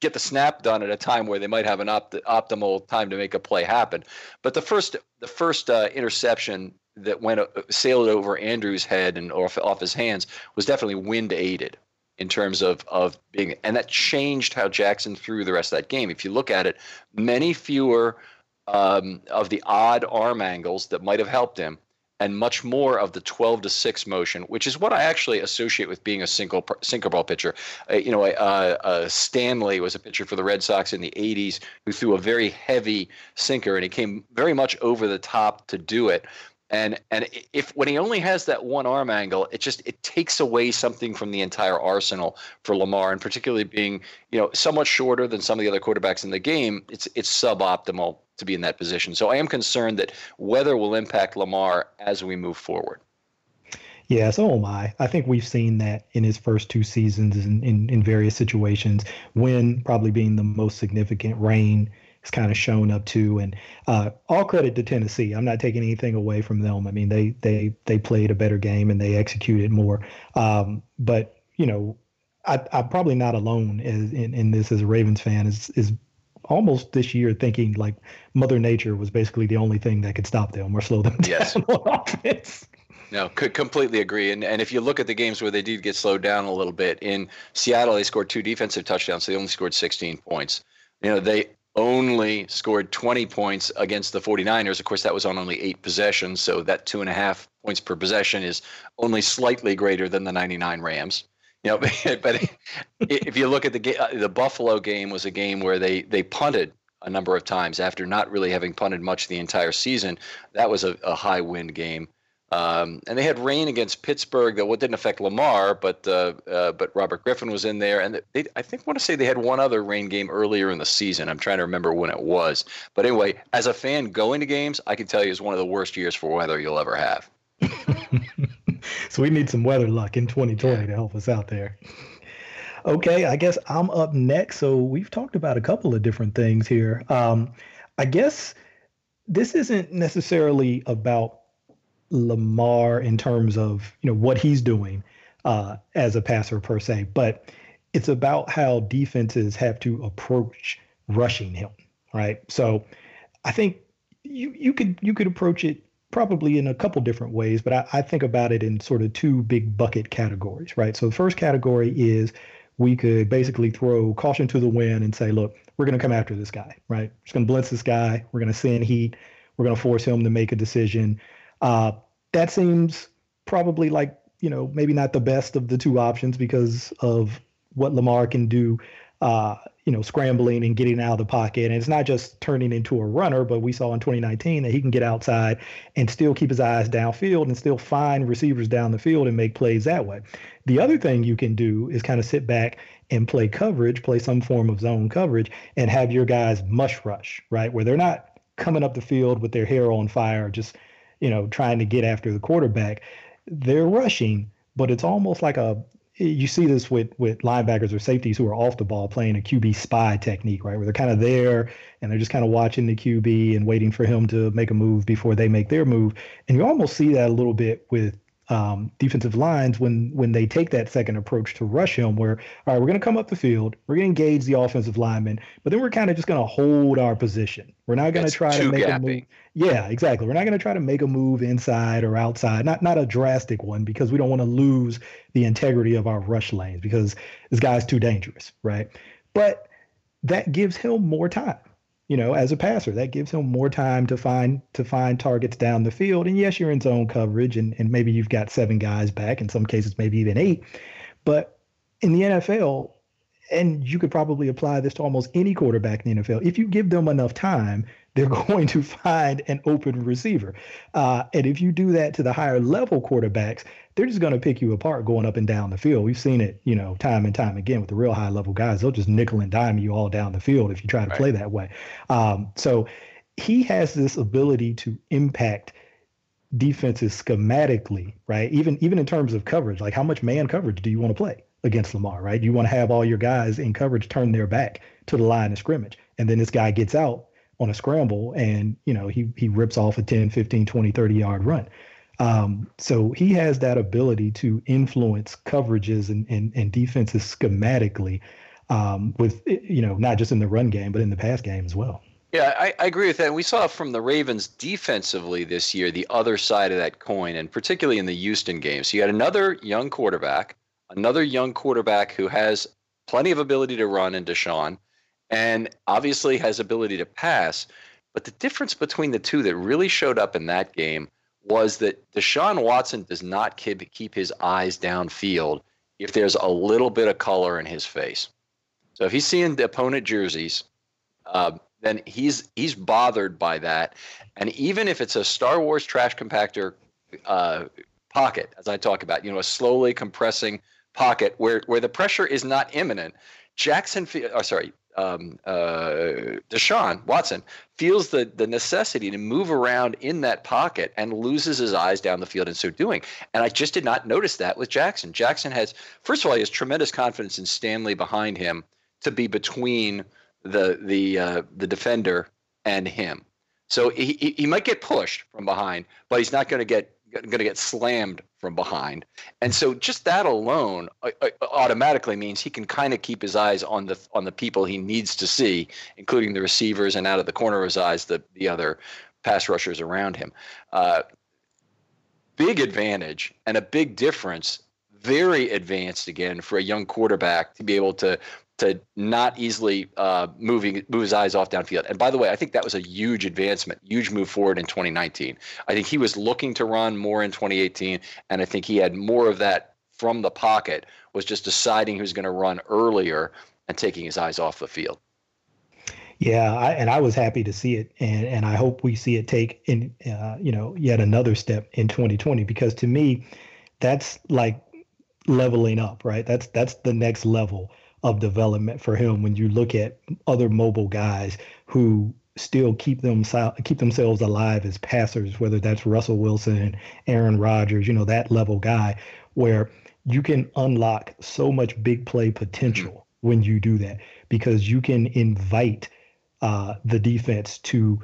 D: get the snap done at a time where they might have an opt- optimal time to make a play happen. But the first the first uh, interception that went uh, sailed over Andrews' head and off, off his hands was definitely wind aided in terms of of being and that changed how Jackson threw the rest of that game. If you look at it, many fewer um, of the odd arm angles that might have helped him and much more of the 12 to 6 motion, which is what I actually associate with being a single sinker ball pitcher. Uh, you know, uh, uh, Stanley was a pitcher for the Red Sox in the 80s who threw a very heavy sinker, and he came very much over the top to do it. And and if when he only has that one arm angle, it just it takes away something from the entire arsenal for Lamar, and particularly being you know somewhat shorter than some of the other quarterbacks in the game, it's it's suboptimal to be in that position. So I am concerned that weather will impact Lamar as we move forward.
E: Yeah, so am I. I think we've seen that in his first two seasons in, in, in various situations. When probably being the most significant, rain has kind of shown up too. And uh, all credit to Tennessee. I'm not taking anything away from them. I mean, they they they played a better game and they executed more. Um, but you know, I, am probably not alone in, in, in this as a Ravens fan. Is is almost this year thinking like Mother Nature was basically the only thing that could stop them or slow them
D: yes.
E: down on offense.
D: No, could completely agree. And and if you look at the games where they did get slowed down a little bit, in Seattle they scored two defensive touchdowns, so they only scored 16 points. You know, they only scored 20 points against the 49ers. Of course, that was on only eight possessions, so that two and a half points per possession is only slightly greater than the 99 Rams. You know, but if you look at the uh, the Buffalo game was a game where they they punted a number of times after not really having punted much the entire season. That was a, a high wind game. Um, and they had rain against Pittsburgh that didn't affect Lamar, but uh, uh, but Robert Griffin was in there, and they, I think want to say they had one other rain game earlier in the season. I'm trying to remember when it was, but anyway, as a fan going to games, I can tell you it's one of the worst years for weather you'll ever have.
E: so we need some weather luck in 2020 yeah. to help us out there. Okay, I guess I'm up next. So we've talked about a couple of different things here. Um, I guess this isn't necessarily about Lamar in terms of you know what he's doing uh, as a passer per se, but it's about how defenses have to approach rushing him, right? So I think you you could you could approach it probably in a couple different ways, but I, I think about it in sort of two big bucket categories, right? So the first category is we could basically throw caution to the wind and say, look, we're going to come after this guy, right? We're just going to blitz this guy. We're going to send heat. We're going to force him to make a decision. Uh, that seems probably like you know maybe not the best of the two options because of what Lamar can do. Uh, you know, scrambling and getting out of the pocket. And it's not just turning into a runner, but we saw in 2019 that he can get outside and still keep his eyes downfield and still find receivers down the field and make plays that way. The other thing you can do is kind of sit back and play coverage, play some form of zone coverage, and have your guys mush rush, right? Where they're not coming up the field with their hair on fire, just you know, trying to get after the quarterback. They're rushing, but it's almost like a you see this with with linebackers or safeties who are off the ball playing a QB spy technique, right? Where they're kind of there and they're just kind of watching the QB and waiting for him to make a move before they make their move. And you almost see that a little bit with um, defensive lines when when they take that second approach to rush him, where all right, we're going to come up the field, we're going to engage the offensive lineman, but then we're kind of just going to hold our position. We're not going to try to make gappy. a move. Yeah, exactly. We're not going to try to make a move inside or outside. Not not a drastic one because we don't want to lose the integrity of our rush lanes because this guy's too dangerous, right? But that gives him more time you know, as a passer. That gives him more time to find to find targets down the field. And yes, you're in zone coverage, and, and maybe you've got seven guys back, in some cases maybe even eight. But in the NFL, and you could probably apply this to almost any quarterback in the NFL. If you give them enough time, they're going to find an open receiver. Uh, and if you do that to the higher level quarterbacks, they're just going to pick you apart going up and down the field. We've seen it, you know, time and time again with the real high level guys. They'll just nickel and dime you all down the field if you try to right. play that way. Um, so he has this ability to impact defenses schematically, right? Even even in terms of coverage, like how much man coverage do you want to play against Lamar, right? You want to have all your guys in coverage turn their back to the line of scrimmage. And then this guy gets out on a scramble and you know he he rips off a 10 15 20 30 yard run um, so he has that ability to influence coverages and, and, and defenses schematically um, with you know not just in the run game but in the pass game as well
D: yeah, I, I, agree with that. And we saw from the Ravens defensively this year the other side of that coin, and particularly in the Houston game. So you had another young quarterback, another young quarterback who has plenty of ability to run in Deshaun, and obviously has ability to pass. But the difference between the two that really showed up in that game was that Deshaun Watson does not keep, his eyes downfield if there's a little bit of color in his face. So if he's seeing the opponent jerseys, uh, then he's he's bothered by that. And even if it's a Star Wars trash compactor uh, pocket, as I talk about, you know, a slowly compressing pocket where where the pressure is not imminent, Jackson, or sorry, um, uh, Deshaun Watson feels the the necessity to move around in that pocket and loses his eyes down the field in so doing. And I just did not notice that with Jackson. Jackson has, first of all, he has tremendous confidence in Stanley behind him to be between the the uh, the defender and him. So he, he might get pushed from behind, but he's not going to get going to get slammed from behind. And so just that alone uh, uh, automatically means he can kind of keep his eyes on the on the people he needs to see, including the receivers and out of the corner of his eyes the the other pass rushers around him. Uh, big advantage and a big difference. Very advanced again for a young quarterback to be able to to not easily uh, moving move his eyes off downfield. And by the way, I think that was a huge advancement, huge move forward in 2019. I think he was looking to run more in 2018, and I think he had more of that from the pocket. Was just deciding who's going to run earlier and taking his eyes off the field.
E: Yeah, I, and I was happy to see it, and and I hope we see it take in, uh, you know, yet another step in 2020 because to me, that's like leveling up, right? That's that's the next level of development for him when you look at other mobile guys who still keep them keep themselves alive as passers, whether that's Russell Wilson, Aaron Rodgers, you know, that level guy, where you can unlock so much big play potential when you do that because you can invite uh, the defense to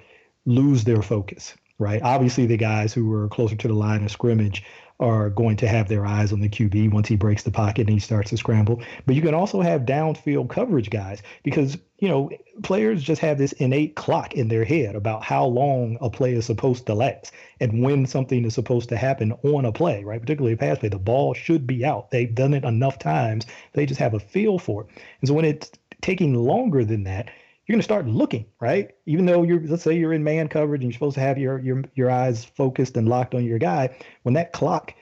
E: lose their focus, right? Obviously, the guys who are closer to the line of scrimmage are going to have their eyes on the QB once he breaks the pocket and he starts to scramble. But you can also have downfield coverage guys because, you know, players just have this innate clock in their head about how long a play is supposed to last and when something is supposed to happen on a play, right? Particularly a pass play. The ball should be out. They've done it enough times. They just have a feel for it. And so when it's taking longer than that, you're going to start looking, right? Even though you're, let's say you're in man coverage and you're supposed to have your your your eyes focused and locked on your guy. When that clock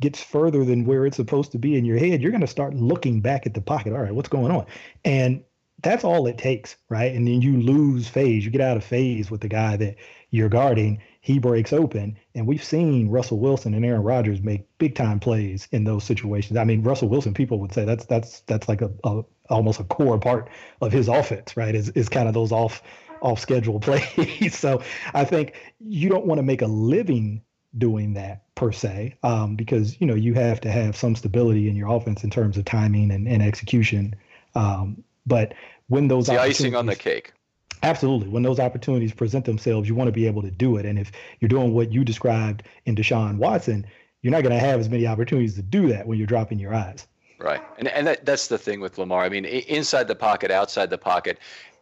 E: gets further than where it's supposed to be in your head, you're going to start looking back at the pocket. All right, what's going on? And that's all it takes, right? And then you lose phase. You get out of phase with the guy that you're guarding. He breaks open, and we've seen Russell Wilson and Aaron Rodgers make big time plays in those situations. I mean, Russell Wilson, people would say that's that's that's like a, a almost a core part of his offense, right? Is is kind of those off off schedule plays. so I think you don't want to make a living doing that per se, um, because you know you have to have some stability in your offense in terms of timing and, and execution. Um, but when those
D: the icing on the cake.
E: Absolutely. When those opportunities present themselves, you want to be able to do it. And if you're doing what you described in Deshaun Watson, you're not going to have as many opportunities to do that when you're dropping your eyes.
D: Right, and and that, that's the thing with Lamar. I mean, inside the pocket, outside the pocket.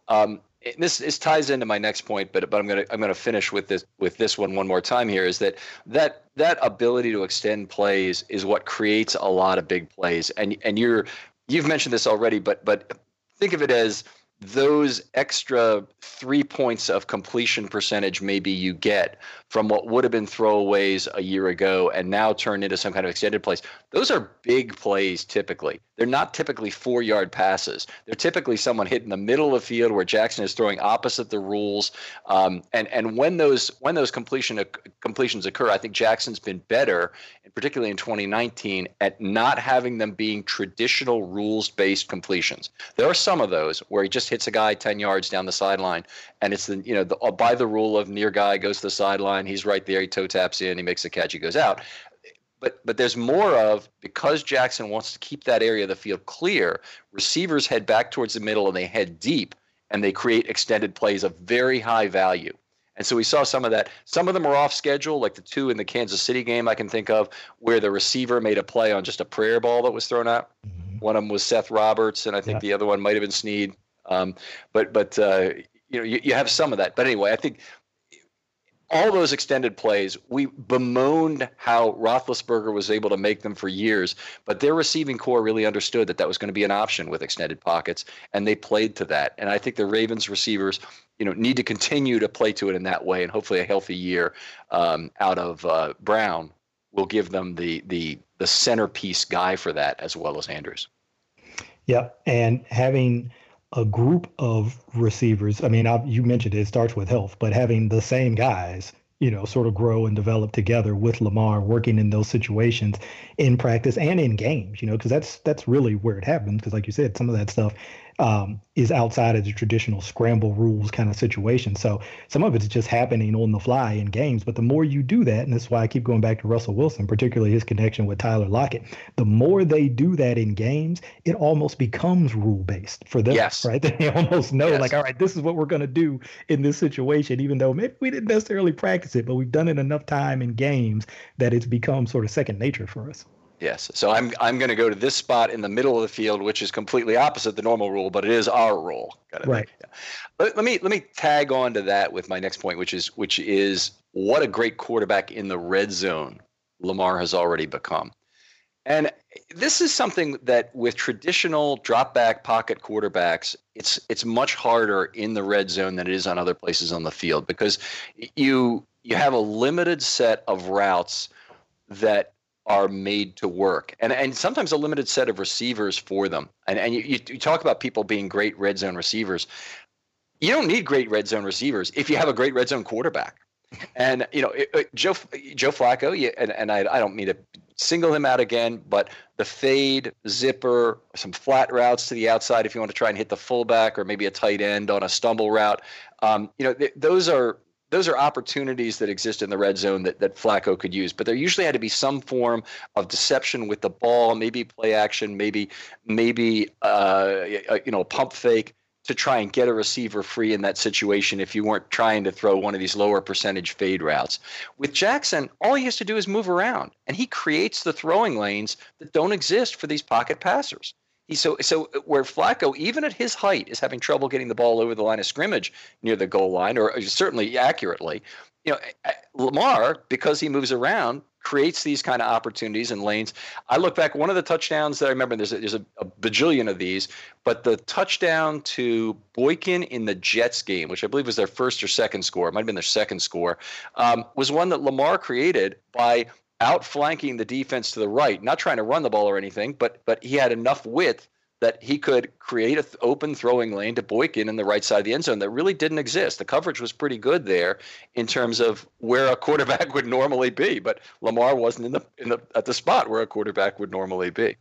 D: Um, this this ties into my next point, but but I'm gonna I'm gonna finish with this with this one one more time here. Is that that that ability to extend plays is what creates a lot of big plays, and and you're you've mentioned this already, but but think of it as those extra three points of completion percentage maybe you get from what would have been throwaways a year ago and now turned into some kind of extended plays. Those are big plays typically. They're not typically four yard passes. They're typically someone hit in the middle of the field where Jackson is throwing opposite the rules. Um, and and when those when those completion completions occur, I think Jackson's been better, and particularly in 2019, at not having them being traditional rules based completions. There are some of those where he just hits a guy 10 yards down the sideline, and it's the you know the, by the rule of near guy goes to the sideline line. He's right there. He toe taps in. He makes a catch. He goes out. But but there's more of because Jackson wants to keep that area of the field clear. Receivers head back towards the middle and they head deep and they create extended plays of very high value. And so we saw some of that. Some of them are off schedule, like the two in the Kansas City game I can think of, where the receiver made a play on just a prayer ball that was thrown out. Mm-hmm. One of them was Seth Roberts, and I think yeah. the other one might have been Snead. Um, but but uh, you know you, you have some of that. But anyway, I think all those extended plays, we bemoaned how Roethlisberger was able to make them for years, but their receiving core really understood that that was going to be an option with extended pockets, and they played to that. And I think the Ravens receivers, you know, need to continue to play to it in that way, and hopefully a healthy year um, out of uh, Brown will give them the the the centerpiece guy for that as well as Andrews.
E: Yep, and having a group of receivers. I mean, I, you mentioned it, it starts with health, but having the same guys, you know, sort of grow and develop together with Lamar, working in those situations in practice and in games, you know, because that's that's really where it happens. Because like you said, some of that stuff um, is outside of the traditional scramble rules kind of situation. So some of it's just happening on the fly in games. But the more you do that, and that's why I keep going back to Russell Wilson, particularly his connection with Tyler Lockett, the more they do that in games, it almost becomes rule based for them.
D: Yes.
E: Right. They almost know,
D: Yes.
E: like, all right, this is what we're going to do in this situation, even though maybe we didn't necessarily practice it, but we've done it enough time in games that it's become sort of second nature for us.
D: Yes. So I'm I'm going to go to this spot in the middle of the field, which is completely opposite the normal rule, but it is our rule.
E: Right.
D: Yeah. Let, let me let me tag on to that with my next point, which is which is what a great quarterback in the red zone Lamar has already become. And this is something that with traditional drop back pocket quarterbacks, it's it's much harder in the red zone than it is on other places on the field because you you have a limited set of routes that are made to work and and sometimes a limited set of receivers for them. And and you, you, you talk about people being great red zone receivers. You don't need great red zone receivers if you have a great red zone quarterback. And you know, it, it- Joe Joe Flacco, yeah, and, and I, I don't mean to single him out again, but the fade, zipper, some flat routes to the outside if you want to try and hit the fullback or maybe a tight end on a stumble route. Um, you know, th- those are those are opportunities that exist in the red zone that, that Flacco could use. But there usually had to be some form of deception with the ball, maybe play action, maybe maybe uh, you know a pump fake to try and get a receiver free in that situation if you weren't trying to throw one of these lower percentage fade routes. With Jackson, all he has to do is move around and he creates the throwing lanes that don't exist for these pocket passers. So so where Flacco, even at his height, is having trouble getting the ball over the line of scrimmage near the goal line, or certainly accurately. You know, Lamar, because he moves around, creates these kind of opportunities and lanes. I look back, one of the touchdowns that I remember, there's a, there's a, a bajillion of these, but the touchdown to Boykin in the Jets game, which I believe was their first or second score, might have been their second score, um, was one that Lamar created by outflanking the defense to the right, not trying to run the ball or anything, but but he had enough width that he could create an th- open throwing lane to Boykin in the right side of the end zone that really didn't exist. The coverage was pretty good there in terms of where a quarterback would normally be, but Lamar wasn't in the in the at the spot where a quarterback would normally be.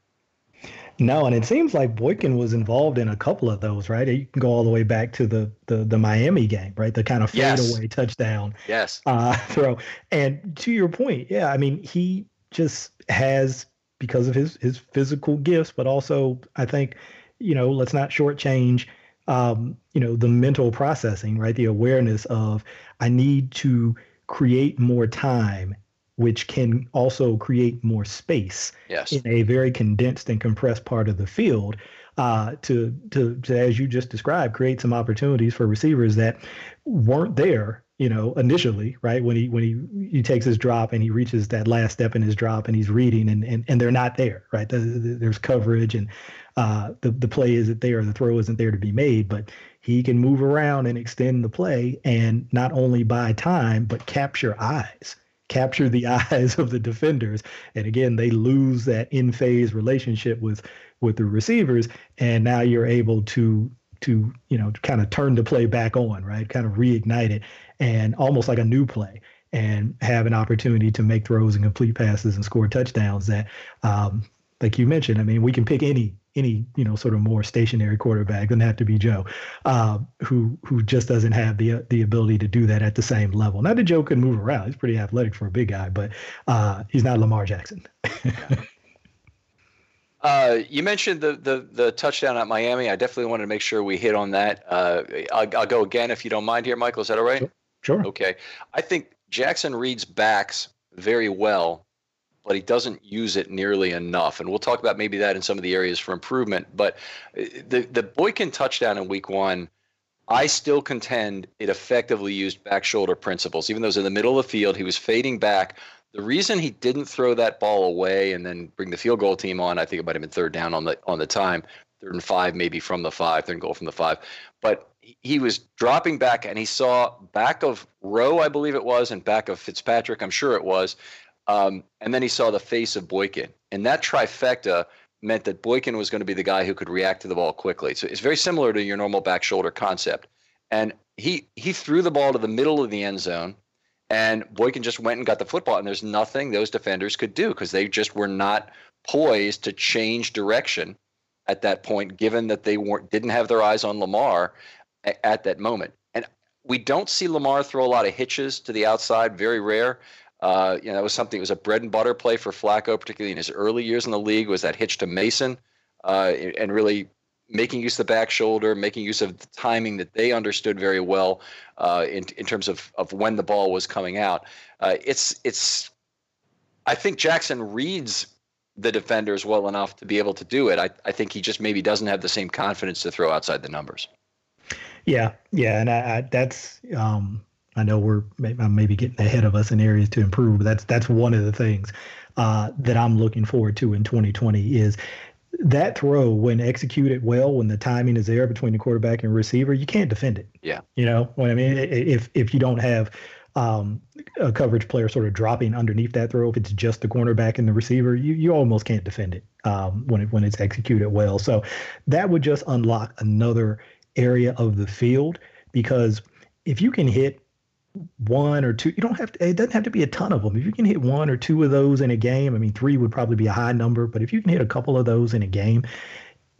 E: No, and it seems like Boykin was involved in a couple of those, right? You can go all the way back to the the, the Miami game, right? The kind of
D: Yes.
E: fadeaway touchdown
D: Yes.
E: uh, throw. And to your point, yeah, I mean, he just has because of his his physical gifts, but also I think, you know, let's not shortchange, um, you know, the mental processing, right? The awareness of I need to create more time, which can also create more space
D: Yes.
E: in a very condensed and compressed part of the field uh, to, to, to, as you just described, create some opportunities for receivers that weren't there, you know, initially, right? When he when he he takes his drop and he reaches that last step in his drop and he's reading and and, and they're not there, right? The, the, there's coverage and uh, the the play isn't there, the throw isn't there to be made, but he can move around and extend the play and not only buy time but capture eyes capture the eyes of the defenders. And again, they lose that in phase relationship with with the receivers, and now you're able to to you know kind of turn the play back on, right? Kind of reignite it, and almost like a new play, and have an opportunity to make throws and complete passes and score touchdowns. That, um, like you mentioned, I mean, we can pick any any you know sort of more stationary quarterback doesn't have to be Joe, uh, who who just doesn't have the the ability to do that at the same level. Not that Joe can move around; he's pretty athletic for a big guy, but uh, he's not Lamar Jackson.
D: Uh, you mentioned the, the the touchdown at Miami. I definitely wanted to make sure we hit on that. Uh, I'll, I'll go again if you don't mind here, Michael. Is that all right?
E: Sure.
D: Okay. I think Jackson reads backs very well, but he doesn't use it nearly enough. And we'll talk about maybe that in some of the areas for improvement. But uh, the the Boykin touchdown in Week One. I still contend it effectively used back shoulder principles. Even though it was in the middle of the field, he was fading back. The reason he didn't throw that ball away and then bring the field goal team on, I think it might have been third down on the on the time, third and five, maybe from the five, third and goal from the five. But he was dropping back and he saw back of Rowe, I believe it was, and back of Fitzpatrick, I'm sure it was. Um, and then he saw the face of Boykin. And that trifecta meant that Boykin was going to be the guy who could react to the ball quickly. So it's very similar to your normal back shoulder concept. And he he threw the ball to the middle of the end zone and Boykin just went and got the football, and there's nothing those defenders could do because they just were not poised to change direction at that point, given that they weren't didn't have their eyes on Lamar at, at that moment. And we don't see Lamar throw a lot of hitches to the outside, very rare. Uh, you know, that was something. It was a bread and butter play for Flacco, particularly in his early years in the league. Was that hitch to Mason, uh, and really making use of the back shoulder, making use of the timing that they understood very well uh, in in terms of of when the ball was coming out. Uh, it's it's. I think Jackson reads the defenders well enough to be able to do it. I, I think he just maybe doesn't have the same confidence to throw outside the numbers.
E: Yeah, yeah, and I, I, that's um, I know we're maybe getting ahead of us in areas to improve, but that's that's one of the things uh, that I'm looking forward to in 2020 is that throw when executed well, when the timing is there between the quarterback and receiver, you can't defend it.
D: Yeah,
E: you know what I mean. If if you don't have um, a coverage player sort of dropping underneath that throw, if it's just the cornerback and the receiver, you you almost can't defend it um, when it when it's executed well. So that would just unlock another area of the field because if you can hit one or two. You don't have to. It doesn't have to be a ton of them. If you can hit one or two of those in a game, I mean, three would probably be a high number. But if you can hit a couple of those in a game,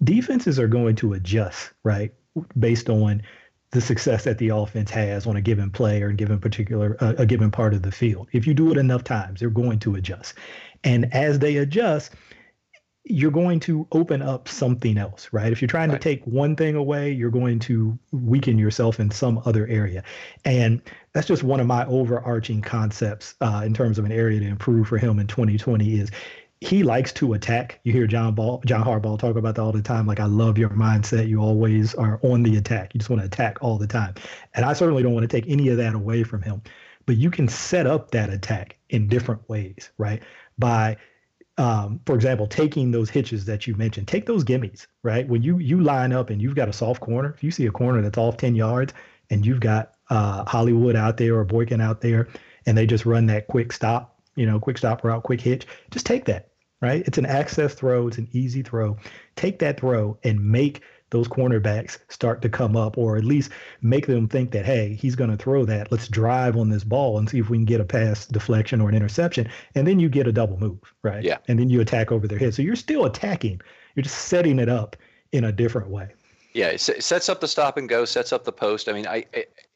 E: defenses are going to adjust, right, based on the success that the offense has on a given play or a given particular uh, a given part of the field. If you do it enough times, they're going to adjust, and as they adjust, you're going to open up something else, right? If you're trying right. to take one thing away, you're going to weaken yourself in some other area. And that's just one of my overarching concepts uh, in terms of an area to improve for him in 2020 is he likes to attack. You hear John Ball, John Harbaugh talk about that all the time. Like, I love your mindset. You always are on the attack. You just want to attack all the time. And I certainly don't want to take any of that away from him. But you can set up that attack in different ways, right? By um, for example, taking those hitches that you mentioned, take those gimmies, right? When you you line up and you've got a soft corner, if you see a corner that's off 10 yards and you've got uh, Hollywood out there or Boykin out there and they just run that quick stop, you know, quick stop route, quick hitch, just take that, right? It's an access throw, it's an easy throw. Take that throw and make – those cornerbacks start to come up, or at least make them think that, hey, he's going to throw that. Let's drive on this ball and see if we can get a pass deflection or an interception. And then you get a double move, right?
D: Yeah.
E: And then you attack over their head. So you're still attacking, you're just setting it up in a different way.
D: Yeah, it sets up the stop and go, sets up the post. I mean, I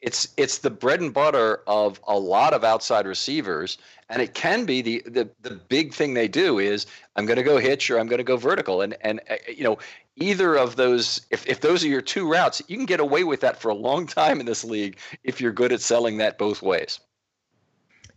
D: it's it's the bread and butter of a lot of outside receivers, and it can be the the the big thing they do is I'm going to go hitch or I'm going to go vertical, and and uh, you know either of those if if those are your two routes, you can get away with that for a long time in this league if you're good at selling that both ways.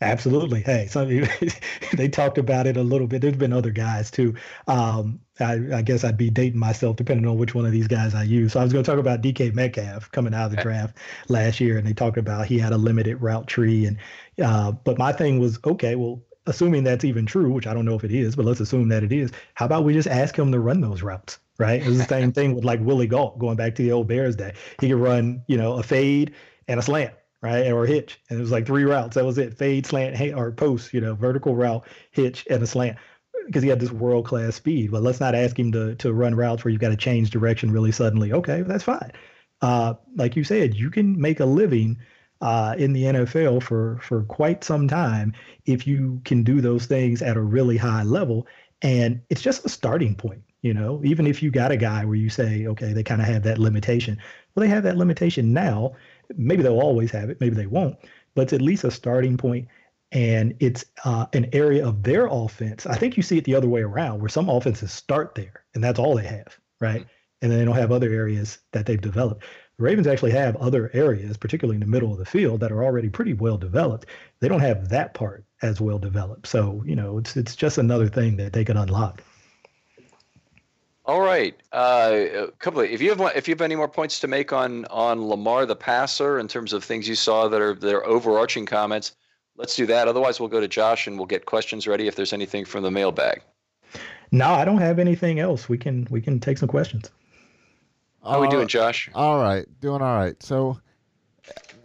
E: Absolutely. Hey, so they talked about it a little bit. There's been other guys too. Um, I, I, guess I'd be dating myself depending on which one of these guys I use. So I was going to talk about DK Metcalf coming out of the draft last year, and they talked about he had a limited route tree, and uh, but my thing was okay. Well, assuming that's even true, which I don't know if it is, but let's assume that it is. How about we just ask him to run those routes? Right. It was the same thing with like Willie Gault going back to the old Bears day. He could run, you know, a fade and a slant right? Or a hitch. And it was like three routes. That was it. Fade, slant, or post, you know, vertical route, hitch, and a slant. Because he had this world class speed. But let's not ask him to to run routes where you've got to change direction really suddenly. Okay, that's fine. Uh, like you said, you can make a living uh, in the NFL for for quite some time if you can do those things at a really high level. And it's just a starting point, you know. Even if you got a guy where you say, okay, they kind of have that limitation. Well, they have that limitation now maybe they'll always have it, maybe they won't, but it's at least a starting point and it's uh, an area of their offense. I think you see it the other way around, where some offenses start there and that's all they have, right? Mm-hmm. And then they don't have other areas that they've developed. The Ravens actually have other areas, particularly in the middle of the field, that are already pretty well developed. They don't have that part as well developed. So, you know, it's it's just another thing that they could unlock.
D: All right, uh, a couple. Of, if you have if you have any more points to make on on Lamar the passer in terms of things you saw that are that are overarching comments, let's do that. Otherwise, we'll go to Josh and we'll get questions ready if there's anything from the mailbag.
E: No, I don't have anything else. We can we can take some questions.
D: How are we doing, Josh?
C: All right, doing all right. So,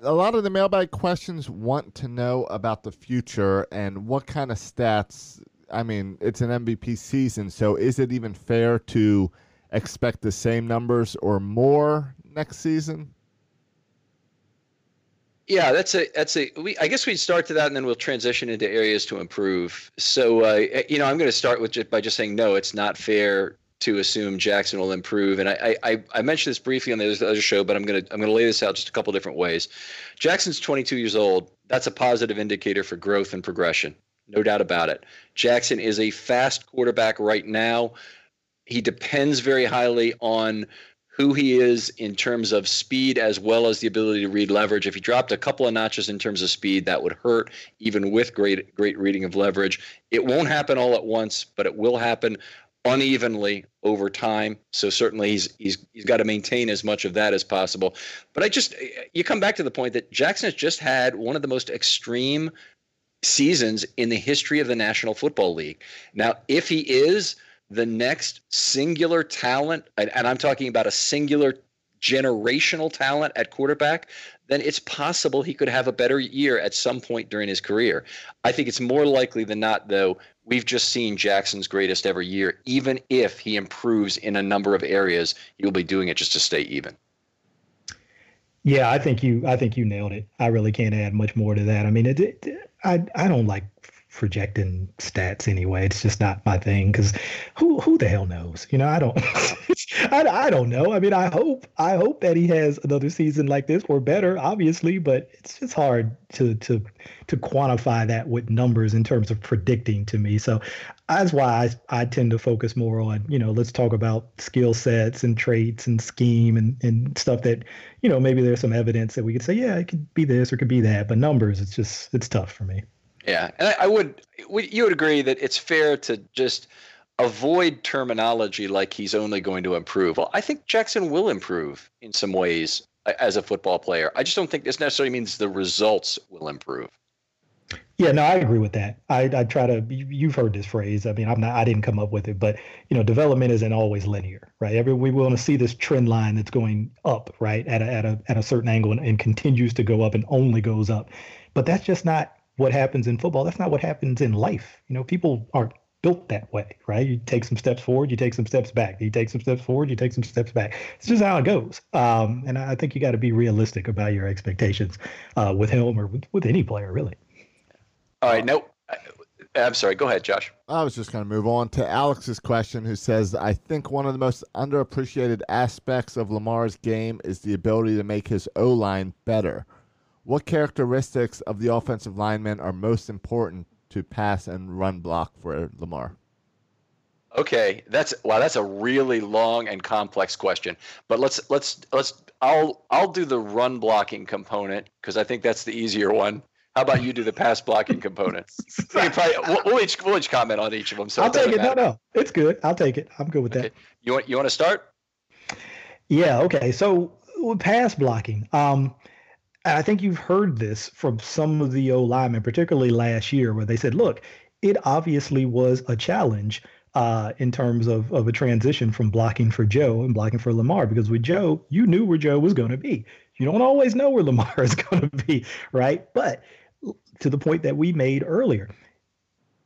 C: a lot of the mailbag questions want to know about the future and what kind of stats I mean, it's an MVP season, so is it even fair to expect the same numbers or more next season?
D: Yeah, that's a that's a. We, I guess we'd start to that, and then we'll transition into areas to improve. So, uh, you know, I'm going to start with just by just saying no. It's not fair to assume Jackson will improve. And I, I, I mentioned this briefly on the other show, but I'm gonna I'm gonna lay this out just a couple different ways. Jackson's 22 years old. That's a positive indicator for growth and progression, no doubt about it. Jackson is a fast quarterback right now. He depends very highly on who he is in terms of speed as well as the ability to read leverage. If he dropped a couple of notches in terms of speed, that would hurt even with great great reading of leverage. It won't happen all at once, but it will happen unevenly over time. So certainly he's he's he's got to maintain as much of that as possible. But I just you come back to the point that Jackson has just had one of the most extreme seasons in the history of the National Football League. Now, if he is the next singular talent, and, and I'm talking about a singular generational talent at quarterback, then it's possible he could have a better year at some point during his career. I think it's more likely than not, though, we've just seen Jackson's greatest ever year. Even if he improves in a number of areas, he'll be doing it just to stay even.
E: Yeah, I think you. I think you nailed it. I really can't add much more to that. I mean, it, it, I I don't like projecting stats anyway. It's just not my thing because who who the hell knows? You know, I don't I, I don't know. I mean, I hope I hope that he has another season like this or better, obviously, but it's just hard to to to quantify that with numbers in terms of predicting to me. So that's why I, I tend to focus more on, you know, let's talk about skill sets and traits and scheme and, and stuff that, you know, maybe there's some evidence that we could say, yeah, it could be this or it could be that. But numbers, it's just it's tough for me.
D: Yeah, and I, I would, you would agree that it's fair to just avoid terminology like he's only going to improve. Well, I think Jackson will improve in some ways as a football player. I just don't think this necessarily means the results will improve.
E: Yeah, no, I agree with that. I, I try to. You've heard this phrase. I mean, I'm not. I didn't come up with it, but you know, development isn't always linear, right? Every we want to see this trend line that's going up, right, at a at a at a certain angle and, and continues to go up and only goes up. But that's just not what happens in football. That's not what happens in life. You know, people aren't built that way, right? You take some steps forward, you take some steps back. You take some steps forward, you take some steps back. It's just how it goes. Um, and I think you got to be realistic about your expectations uh, with him or with, with any player, really.
D: All right. No, I'm sorry. Go ahead, Josh.
C: I was just going to move on to Alex's question, who says, I think one of the most underappreciated aspects of Lamar's game is the ability to make his O line better. What characteristics of the offensive linemen are most important to pass and run block for Lamar?
D: Okay, that's wow. That's a really long and complex question. But let's let's let's. I'll I'll do the run blocking component because I think that's the easier one. How about you do the pass blocking component? we probably, we'll, we'll, each we'll each comment on each of them. So
E: I'll take it. Matter. No, no, it's good. I'll take it. I'm good with okay. that.
D: You want you want to start?
E: Yeah. Okay. So pass blocking. Um, I think you've heard this from some of the O linemen, particularly last year, where they said, look, it obviously was a challenge uh, in terms of, of a transition from blocking for Joe and blocking for Lamar, because with Joe, you knew where Joe was going to be. You don't always know where Lamar is going to be, right? But to the point that we made earlier,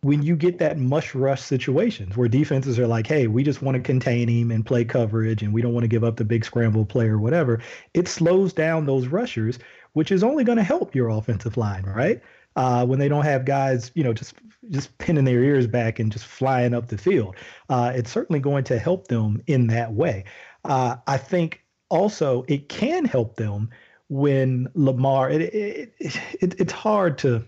E: when you get that mush rush situations where defenses are like, hey, we just want to contain him and play coverage and we don't want to give up the big scramble play or whatever, it slows down those rushers which is only going to help your offensive line, right? Uh, when they don't have guys, you know, just just pinning their ears back and just flying up the field, uh, it's certainly going to help them in that way. Uh, I think also it can help them when Lamar. It, it, it, it's hard to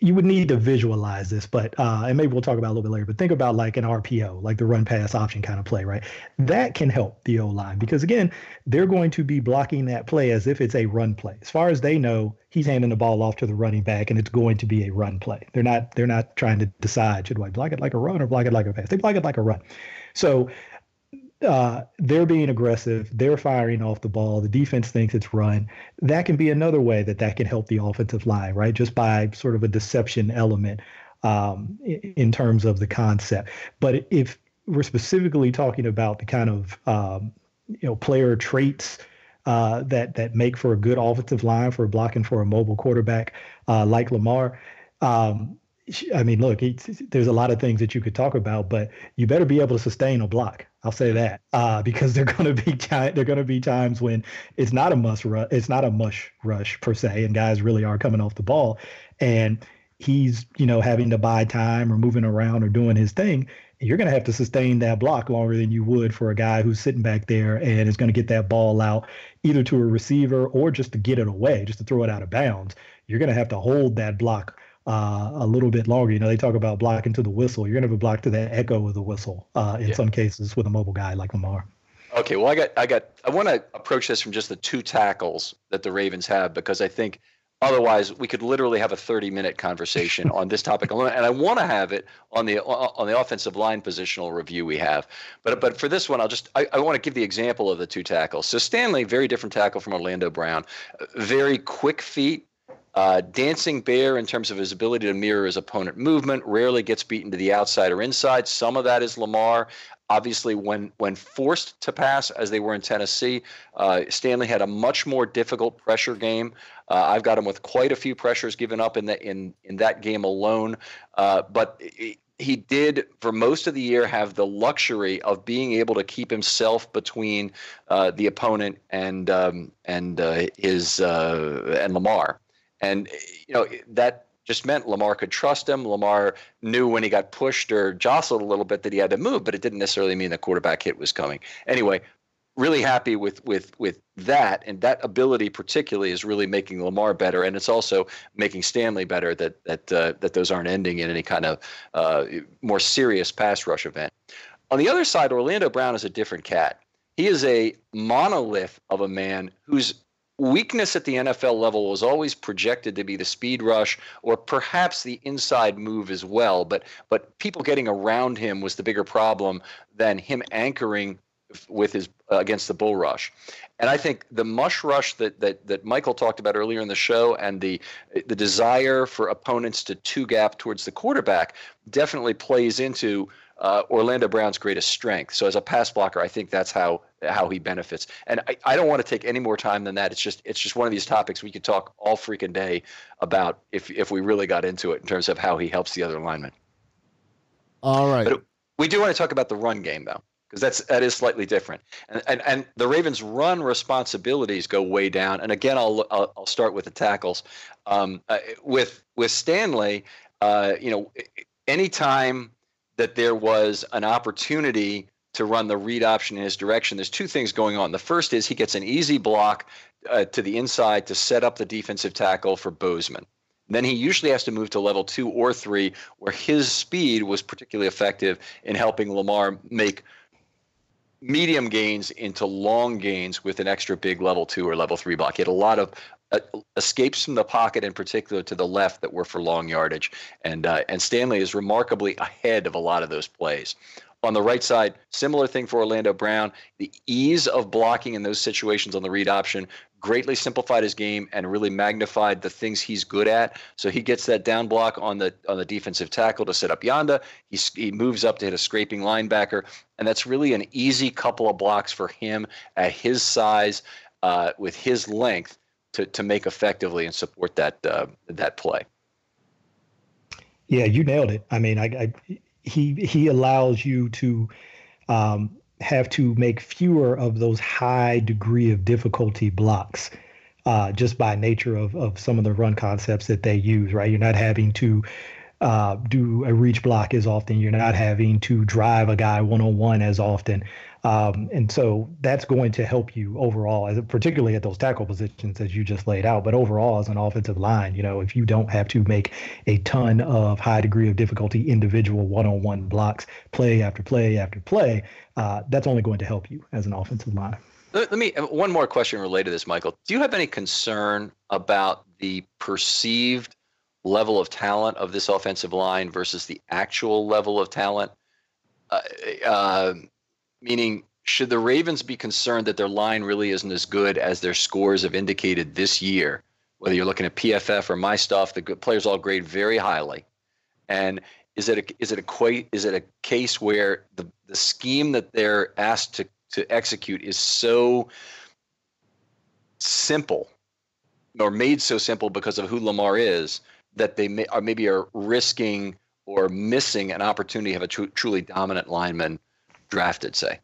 E: you would need to visualize this, but uh, and maybe we'll talk about a little bit later. But think about like an RPO, like the run pass option kind of play, right? That can help the O line because again, they're going to be blocking that play as if it's a run play. As far as they know, he's handing the ball off to the running back, and it's going to be a run play. They're not they're not trying to decide should I block it like a run or block it like a pass. They block it like a run. So uh, they're being aggressive. They're firing off the ball. The defense thinks it's run. That can be another way that that can help the offensive line, right? Just by sort of a deception element um, in terms of the concept. But if we're specifically talking about the kind of um, you know player traits uh, that that make for a good offensive line for blocking for a mobile quarterback uh, like Lamar. Um, I mean, look, there's a lot of things that you could talk about, but you better be able to sustain a block. I'll say that uh, because they're going to be they're going to be times when it's not a must rush, it's not a mush rush per se, and guys really are coming off the ball, and he's you know having to buy time or moving around or doing his thing you're going to have to sustain that block longer than you would for a guy who's sitting back there and is going to get that ball out either to a receiver or just to get it away, just to throw it out of bounds. You're going to have to hold that block uh, a little bit longer. You know, they talk about blocking to the whistle. You're going to have a block to the echo of the whistle uh, in yeah. some cases with a mobile guy like Lamar.
D: Okay, well, I got, I got, I want to approach this from just the two tackles that the Ravens have because I think Otherwise, we could literally have a 30-minute conversation on this topic alone, and I want to have it on the on the offensive line positional review we have. But but for this one, I'll just I, I want to give the example of the two tackles. So Stanley, very different tackle from Orlando Brown, very quick feet, uh, dancing bear in terms of his ability to mirror his opponent movement, rarely gets beaten to the outside or inside. Some of that is Lamar. Obviously, when when forced to pass, as they were in Tennessee, uh, Stanley had a much more difficult pressure game. Uh, I've got him with quite a few pressures given up in the in in that game alone. Uh, but he did for most of the year have the luxury of being able to keep himself between uh, the opponent and um, and uh, his uh, and Lamar, and you know that just meant Lamar could trust him. Lamar knew when he got pushed or jostled a little bit that he had to move, but it didn't necessarily mean the quarterback hit was coming. Anyway, really happy with with with that and that ability particularly is really making Lamar better and it's also making Stanley better that that uh, that those aren't ending in any kind of uh, more serious pass rush event. On the other side, Orlando Brown is a different cat. He is a monolith of a man whose weakness at the NFL level was always projected to be the speed rush or perhaps the inside move as well. But but people getting around him was the bigger problem than him anchoring with his uh, against the bull rush. And I think the mush rush that, that that Michael talked about earlier in the show and the the desire for opponents to two gap towards the quarterback definitely plays into uh, Orlando Brown's greatest strength. So as a pass blocker, I think that's how how he benefits. And I, I don't want to take any more time than that. It's just it's just one of these topics we could talk all freaking day about if if we really got into it in terms of how he helps the other linemen.
C: All right.
D: But we do want to talk about the run game though. Because that's that is slightly different, and, and and the Ravens' run responsibilities go way down. And again, I'll I'll, I'll start with the tackles. Um, uh, with with Stanley, uh, you know, anytime that there was an opportunity to run the read option in his direction, there's two things going on. The first is he gets an easy block uh, to the inside to set up the defensive tackle for Bozeman. Then he usually has to move to level two or three, where his speed was particularly effective in helping Lamar make medium gains into long gains with an extra big level two or level three block. He had a lot of uh, escapes from the pocket in particular to the left that were for long yardage, and uh, and Stanley is remarkably ahead of a lot of those plays. On the right side, similar thing for Orlando Brown. The ease of blocking in those situations on the read option greatly simplified his game and really magnified the things he's good at. So he gets that down block on the on the defensive tackle to set up Yanda. He he moves up to hit a scraping linebacker, and that's really an easy couple of blocks for him at his size uh, with his length to to make effectively and support that uh, that play.
E: Yeah, you nailed it. I mean, I, I he he allows you to um, have to make fewer of those high degree of difficulty blocks uh, just by nature of, of some of the run concepts that they use, right? You're not having to uh, do a reach block as often. You're not having to drive a guy one on one as often. Um, and so that's going to help you overall, as particularly at those tackle positions as you just laid out. But overall, as an offensive line, you know, if you don't have to make a ton of high degree of difficulty individual one-on-one blocks, play after play after play, uh, that's only going to help you as an offensive line.
D: Let, me uh, one more question related to this, Michael. Do you have any concern about the perceived level of talent of this offensive line versus the actual level of talent? Uh, uh, Meaning, should the Ravens be concerned that their line really isn't as good as their scores have indicated this year? Whether you're looking at PFF or my stuff, the players all grade very highly. And is it a, is it a is it a case where the, the scheme that they're asked to, to execute is so simple or made so simple because of who Lamar is that they may, are maybe are risking or missing an opportunity to have a tr- truly dominant lineman drafted, say?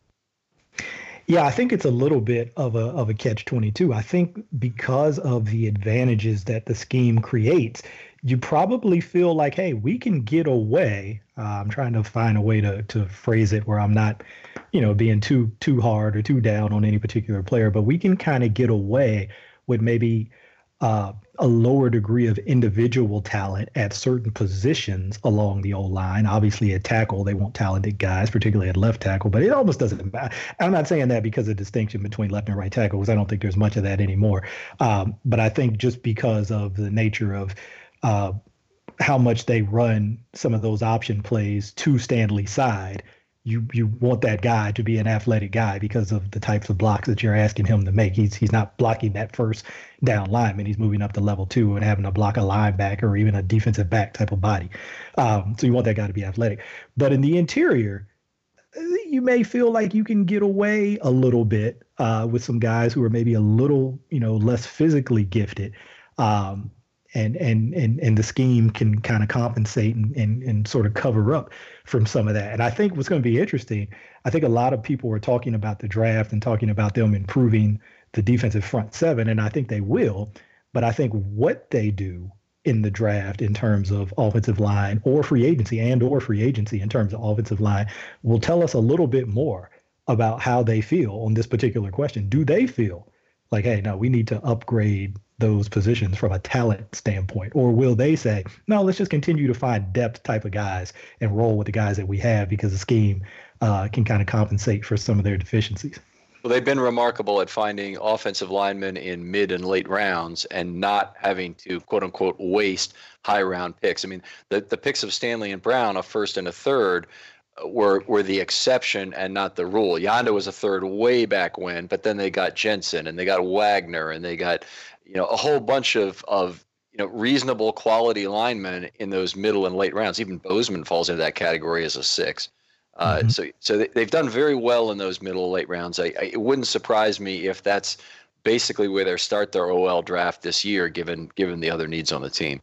E: Yeah, I think it's a little bit of a of a catch twenty two. I think because of the advantages that the scheme creates, you probably feel like, hey, we can get away. Uh, I'm trying to find a way to to phrase it where I'm not, you know, being too too hard or too down on any particular player, but we can kind of get away with maybe uh, a lower degree of individual talent at certain positions along the old line. Obviously, at tackle, they want talented guys, particularly at left tackle, but it almost doesn't matter. I'm not saying that because of distinction between left and right tackle, because I don't think there's much of that anymore. Um, but I think just because of the nature of uh, how much they run some of those option plays to Stanley's side, you you want that guy to be an athletic guy because of the types of blocks that you're asking him to make. He's he's not blocking that first down lineman. He's moving up to level two and having to block a linebacker or even a defensive back type of body. Um, so you want that guy to be athletic. But in the interior, you may feel like you can get away a little bit uh, with some guys who are maybe a little you know less physically gifted. Um, and and and and the scheme can kind of compensate and, and and sort of cover up from some of that. And I think what's going to be interesting, I think a lot of people were talking about the draft and talking about them improving the defensive front seven, and I think they will. But I think what they do in the draft in terms of offensive line or free agency and or free agency in terms of offensive line will tell us a little bit more about how they feel on this particular question. Do they feel like, hey, no, we need to upgrade those positions from a talent standpoint? Or will they say, no, let's just continue to find depth type of guys and roll with the guys that we have because the scheme uh, can kind of compensate for some of their deficiencies?
D: Well, they've been remarkable at finding offensive linemen in mid and late rounds and not having to quote unquote waste high round picks. I mean, the, the picks of Stanley and Brown, a first and a third, were were the exception and not the rule. Yanda was a third way back when, but then they got Jensen and they got Wagner and they got you know a whole bunch of of you know reasonable quality linemen in those middle and late rounds. Even Bozeman falls into that category as a six. Uh, mm-hmm. So so they, have done very well in those middle late rounds. I, I, it wouldn't surprise me if that's basically where they start their OL draft this year, given given the other needs on the team.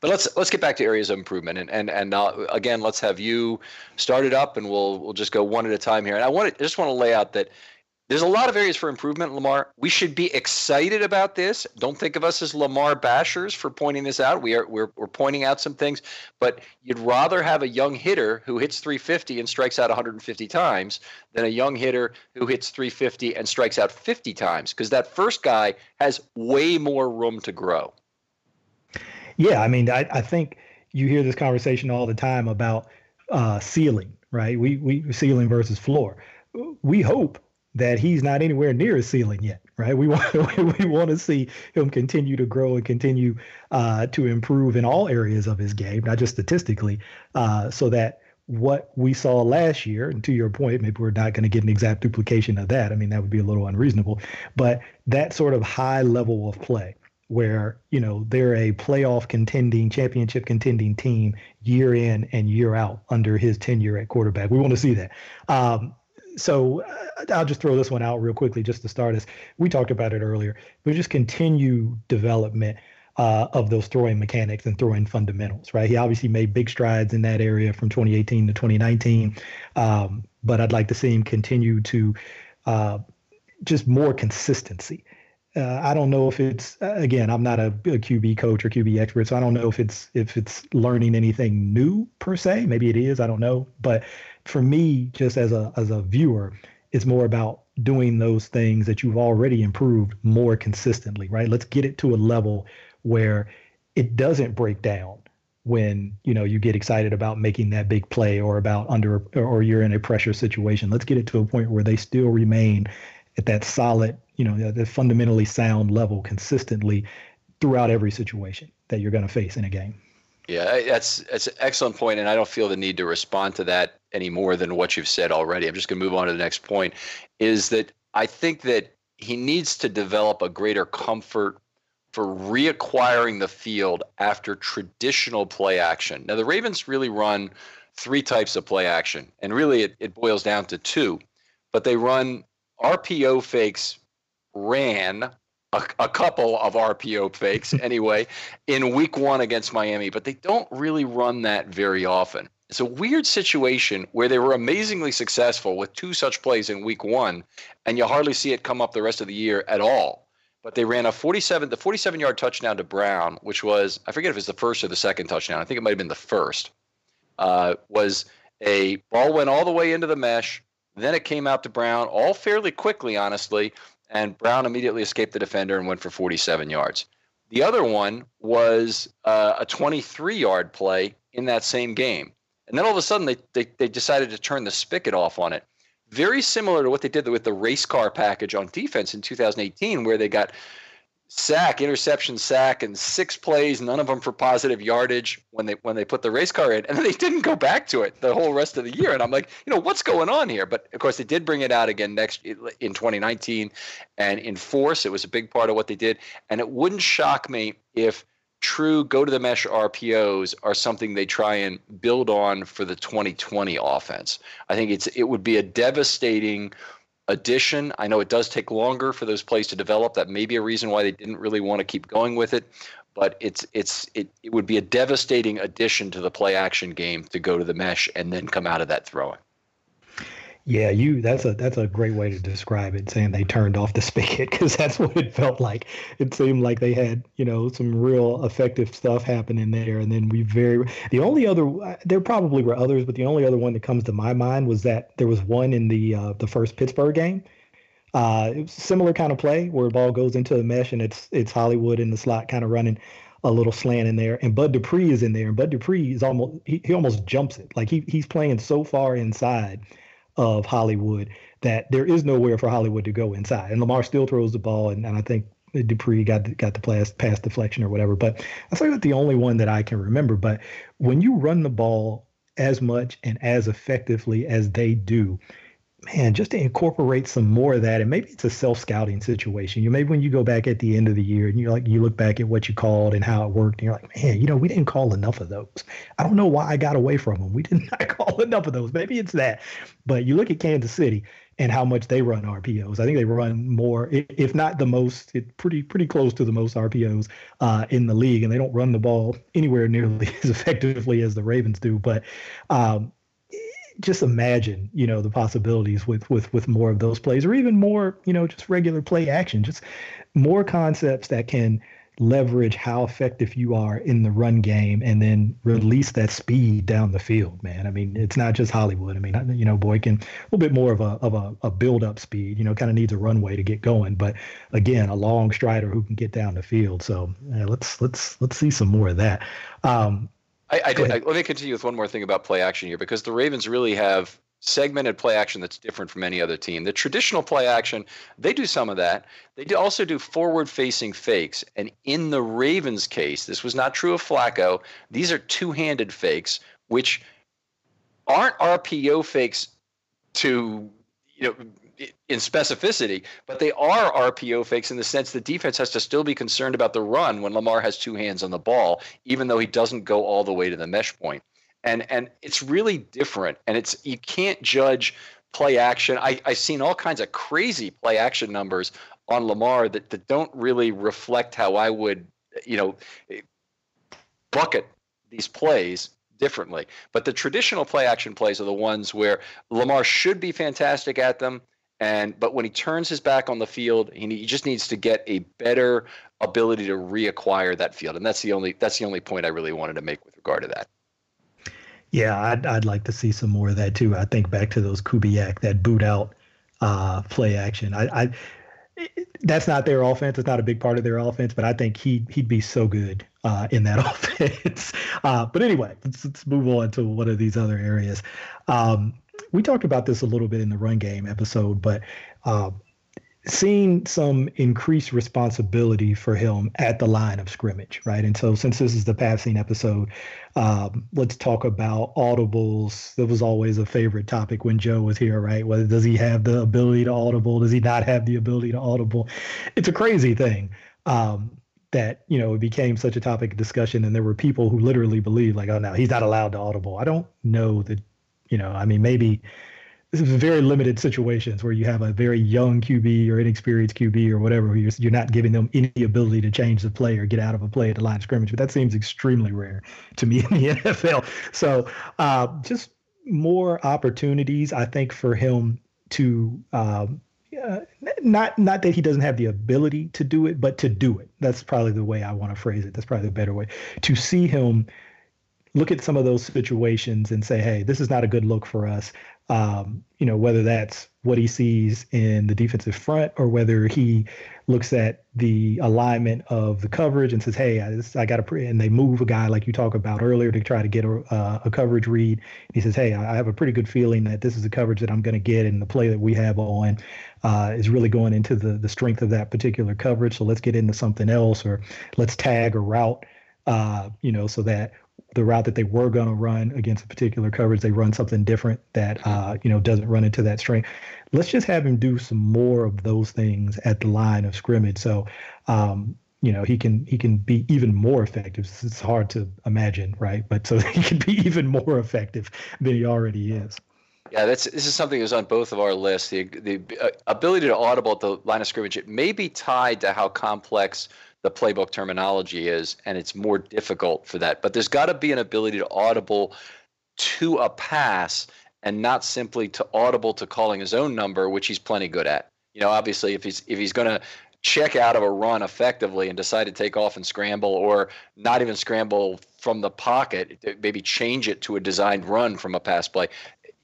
D: But let's let's get back to areas of improvement, and and and uh, again, let's have you start it up, and we'll we'll just go one at a time here. And I want to just want to lay out that there's a lot of areas for improvement, Lamar. We should be excited about this. Don't think of us as Lamar bashers for pointing this out. We are we're, we're pointing out some things, but you'd rather have a young hitter who hits 350 and strikes out 150 times than a young hitter who hits 350 and strikes out 50 times because that first guy has way more room to grow.
E: Yeah, I mean, I, I think you hear this conversation all the time about uh, ceiling, right? We we ceiling versus floor. We hope that he's not anywhere near his ceiling yet, right? We want we want to see him continue to grow and continue uh, to improve in all areas of his game, not just statistically, uh, so that what we saw last year, and to your point, maybe we're not going to get an exact duplication of that. I mean, that would be a little unreasonable, but that sort of high level of play where you know they're a playoff contending championship contending team year in and year out under his tenure at quarterback we want to see that um, so uh, I'll just throw this one out real quickly just to start us. We talked about it earlier, but just continue development uh, of those throwing mechanics and throwing fundamentals, right? He obviously made big strides in that area from 2018 to 2019, um, but I'd like to see him continue to uh, just more consistency. Uh, I don't know if it's uh, again. I'm not a, a, QB coach or QB expert, so I don't know if it's if it's learning anything new per se. Maybe it is. I don't know, but for me, just as a as a viewer, it's more about doing those things that you've already improved more consistently, right? Let's get it to a level where it doesn't break down when you know you get excited about making that big play or about under or you're in a pressure situation. Let's get it to a point where they still remain at that solid, you know, the fundamentally sound level consistently throughout every situation that you're going to face in a game.
D: Yeah, that's that's an excellent point, and I don't feel the need to respond to that any more than what you've said already. I'm just going to move on to the next point. Is that I think that he needs to develop a greater comfort for reacquiring the field after traditional play action. Now, the Ravens really run three types of play action, and really it, it boils down to two. But they run RPO fakes ran a, a, couple of RPO fakes anyway in week one against Miami, but they don't really run that very often. It's a weird situation where they were amazingly successful with two such plays in week one, and you hardly see it come up the rest of the year at all. but they ran a 47 the 47 yard touchdown to Brown, which was I forget if it's the first or the second touchdown. I think it might have been the first. Uh, was a ball went all the way into the mesh, then it came out to Brown, all fairly quickly, honestly, and Brown immediately escaped the defender and went for 47 yards. The other one was uh, a 23 yard play in that same game. And then all of a sudden, they, they, they decided to turn the spigot off on it very similar to what they did with the race car package on defense in 2018, where they got sack, interception, sack, and six plays, none of them for positive yardage when they when they put the race car in, and then they didn't go back to it the whole rest of the year. And I'm like, you know, what's going on here? But of course, they did bring it out again next in 2019, and in force, it was a big part of what they did. And it wouldn't shock me if true go to the mesh RPOs are something they try and build on for the 2020 offense. I think it's it would be a devastating addition. I know it does take longer for those plays to develop. That may be a reason why they didn't really want to keep going with it. But it's it's it, it would be a devastating addition to the play action game to go to the mesh and then come out of that throwing.
E: Yeah, you that's a that's a great way to describe it, saying they turned off the spigot because that's what it felt like. It seemed like they had, you know, some real effective stuff happening there. And then we very the only other there probably were others, but the only other one that comes to my mind was that there was one in the uh, the first Pittsburgh game. Uh, it was similar kind of play where the ball goes into the mesh and it's it's Hollywood in the slot kind of running a little slant in there, and Bud Dupree is in there, and Bud Dupree is almost he, he almost jumps it like he he's playing so far inside of Hollywood that there is nowhere for Hollywood to go inside. And Lamar still throws the ball, and, and I think Dupree got got the pass, pass deflection or whatever. But that's like the only one that I can remember. But when you run the ball as much and as effectively as they do, man, just to incorporate some more of that, and maybe it's a self-scouting situation. You maybe when you go back at the end of the year and you like you look back at what you called and how it worked, and you're like, man, you know, we didn't call enough of those. I don't know why I got away from them. We did not call enough of those. Maybe it's that. But you look at Kansas City and how much they run RPOs. I think they run more, if not the most, it pretty pretty close to the most RPOs uh, in the league, and they don't run the ball anywhere nearly as effectively as the Ravens do. But um, just imagine, you know, the possibilities with with with more of those plays, or even more, you know, just regular play action, just more concepts that can leverage how effective you are in the run game and then release that speed down the field man. I mean it's not just hollywood. I mean you know boykin a little bit more of a of a, a build up speed you know kind of needs a runway to get going but again a long strider who can get down the field. So yeah, let's let's let's see some more of that. Um,
D: I, I, did, I, let me continue with one more thing about play action here because the Ravens really have segmented play action that's different from any other team. The traditional play action, they do some of that. They do also do forward facing fakes. And in the Ravens case, this was not true of Flacco. These are two handed fakes, which aren't RPO fakes to you know in specificity, but they are RPO fakes in the sense the defense has to still be concerned about the run when Lamar has two hands on the ball, even though he doesn't go all the way to the mesh point. And and it's really different. And it's you can't judge play action. I, I've seen all kinds of crazy play action numbers on Lamar that, that don't really reflect how I would, you know, bucket these plays differently. But the traditional play action plays are the ones where Lamar should be fantastic at them and but when he turns his back on the field, he, he just needs to get a better ability to reacquire that field. And that's the only that's the only point I really wanted to make with regard to that.
E: Yeah, I'd I'd like to see some more of that too. I think back to those Kubiak that boot out uh, play action. I, I that's not their offense. It's not a big part of their offense, but I think he he'd be so good uh, in that offense. Uh, but anyway, let's, let's move on to one of these other areas. Um, we talked about this a little bit in the run game episode, but uh, seeing some increased responsibility for him at the line of scrimmage, right? And so, since this is the passing episode, um, let's talk about audibles. That was always a favorite topic when Joe was here, right? Whether does he have the ability to audible? Does he not have the ability to audible? It's a crazy thing. Um, that you know it became such a topic of discussion and there were people who literally believed like oh no he's not allowed to audible i don't know that you know, I mean, maybe this is very limited situations where you have a very young QB or inexperienced QB or whatever. You're, you're not giving them any ability to change the play or get out of a play at the line of scrimmage. But that seems extremely rare to me in the NFL. So uh, just more opportunities, I think, for him to um, uh, not not that he doesn't have the ability to do it, but to do it. That's probably the way I want to phrase it. That's probably the better way to see him look at some of those situations and say, "Hey, this is not a good look for us." Um, you know, whether that's what he sees in the defensive front or whether he looks at the alignment of the coverage and says, "Hey, I, I got to," and they move a guy like you talked about earlier to try to get a, uh, a coverage read. He says, "Hey, I have a pretty good feeling that this is the coverage that I'm going to get, and the play that we have on uh, is really going into the the strength of that particular coverage. So let's get into something else, or let's tag a route." Uh, you know, so that the route that they were going to run against a particular coverage, they run something different that uh, you know doesn't run into that strength. Let's just have him do some more of those things at the line of scrimmage, so um, you know he can he can be even more effective. It's hard to imagine, right? But so he can be even more effective than he already is.
D: Yeah, that's this is something that's on both of our lists. The the uh, ability to audible at the line of scrimmage it may be tied to how complex the playbook terminology is, and it's more difficult for that. But there's got to be an ability to audible to a pass and not simply to audible to calling his own number, which he's plenty good at. You know, obviously, if he's if he's going to check out of a run effectively and decide to take off and scramble, or not even scramble from the pocket, maybe change it to a designed run from a pass play,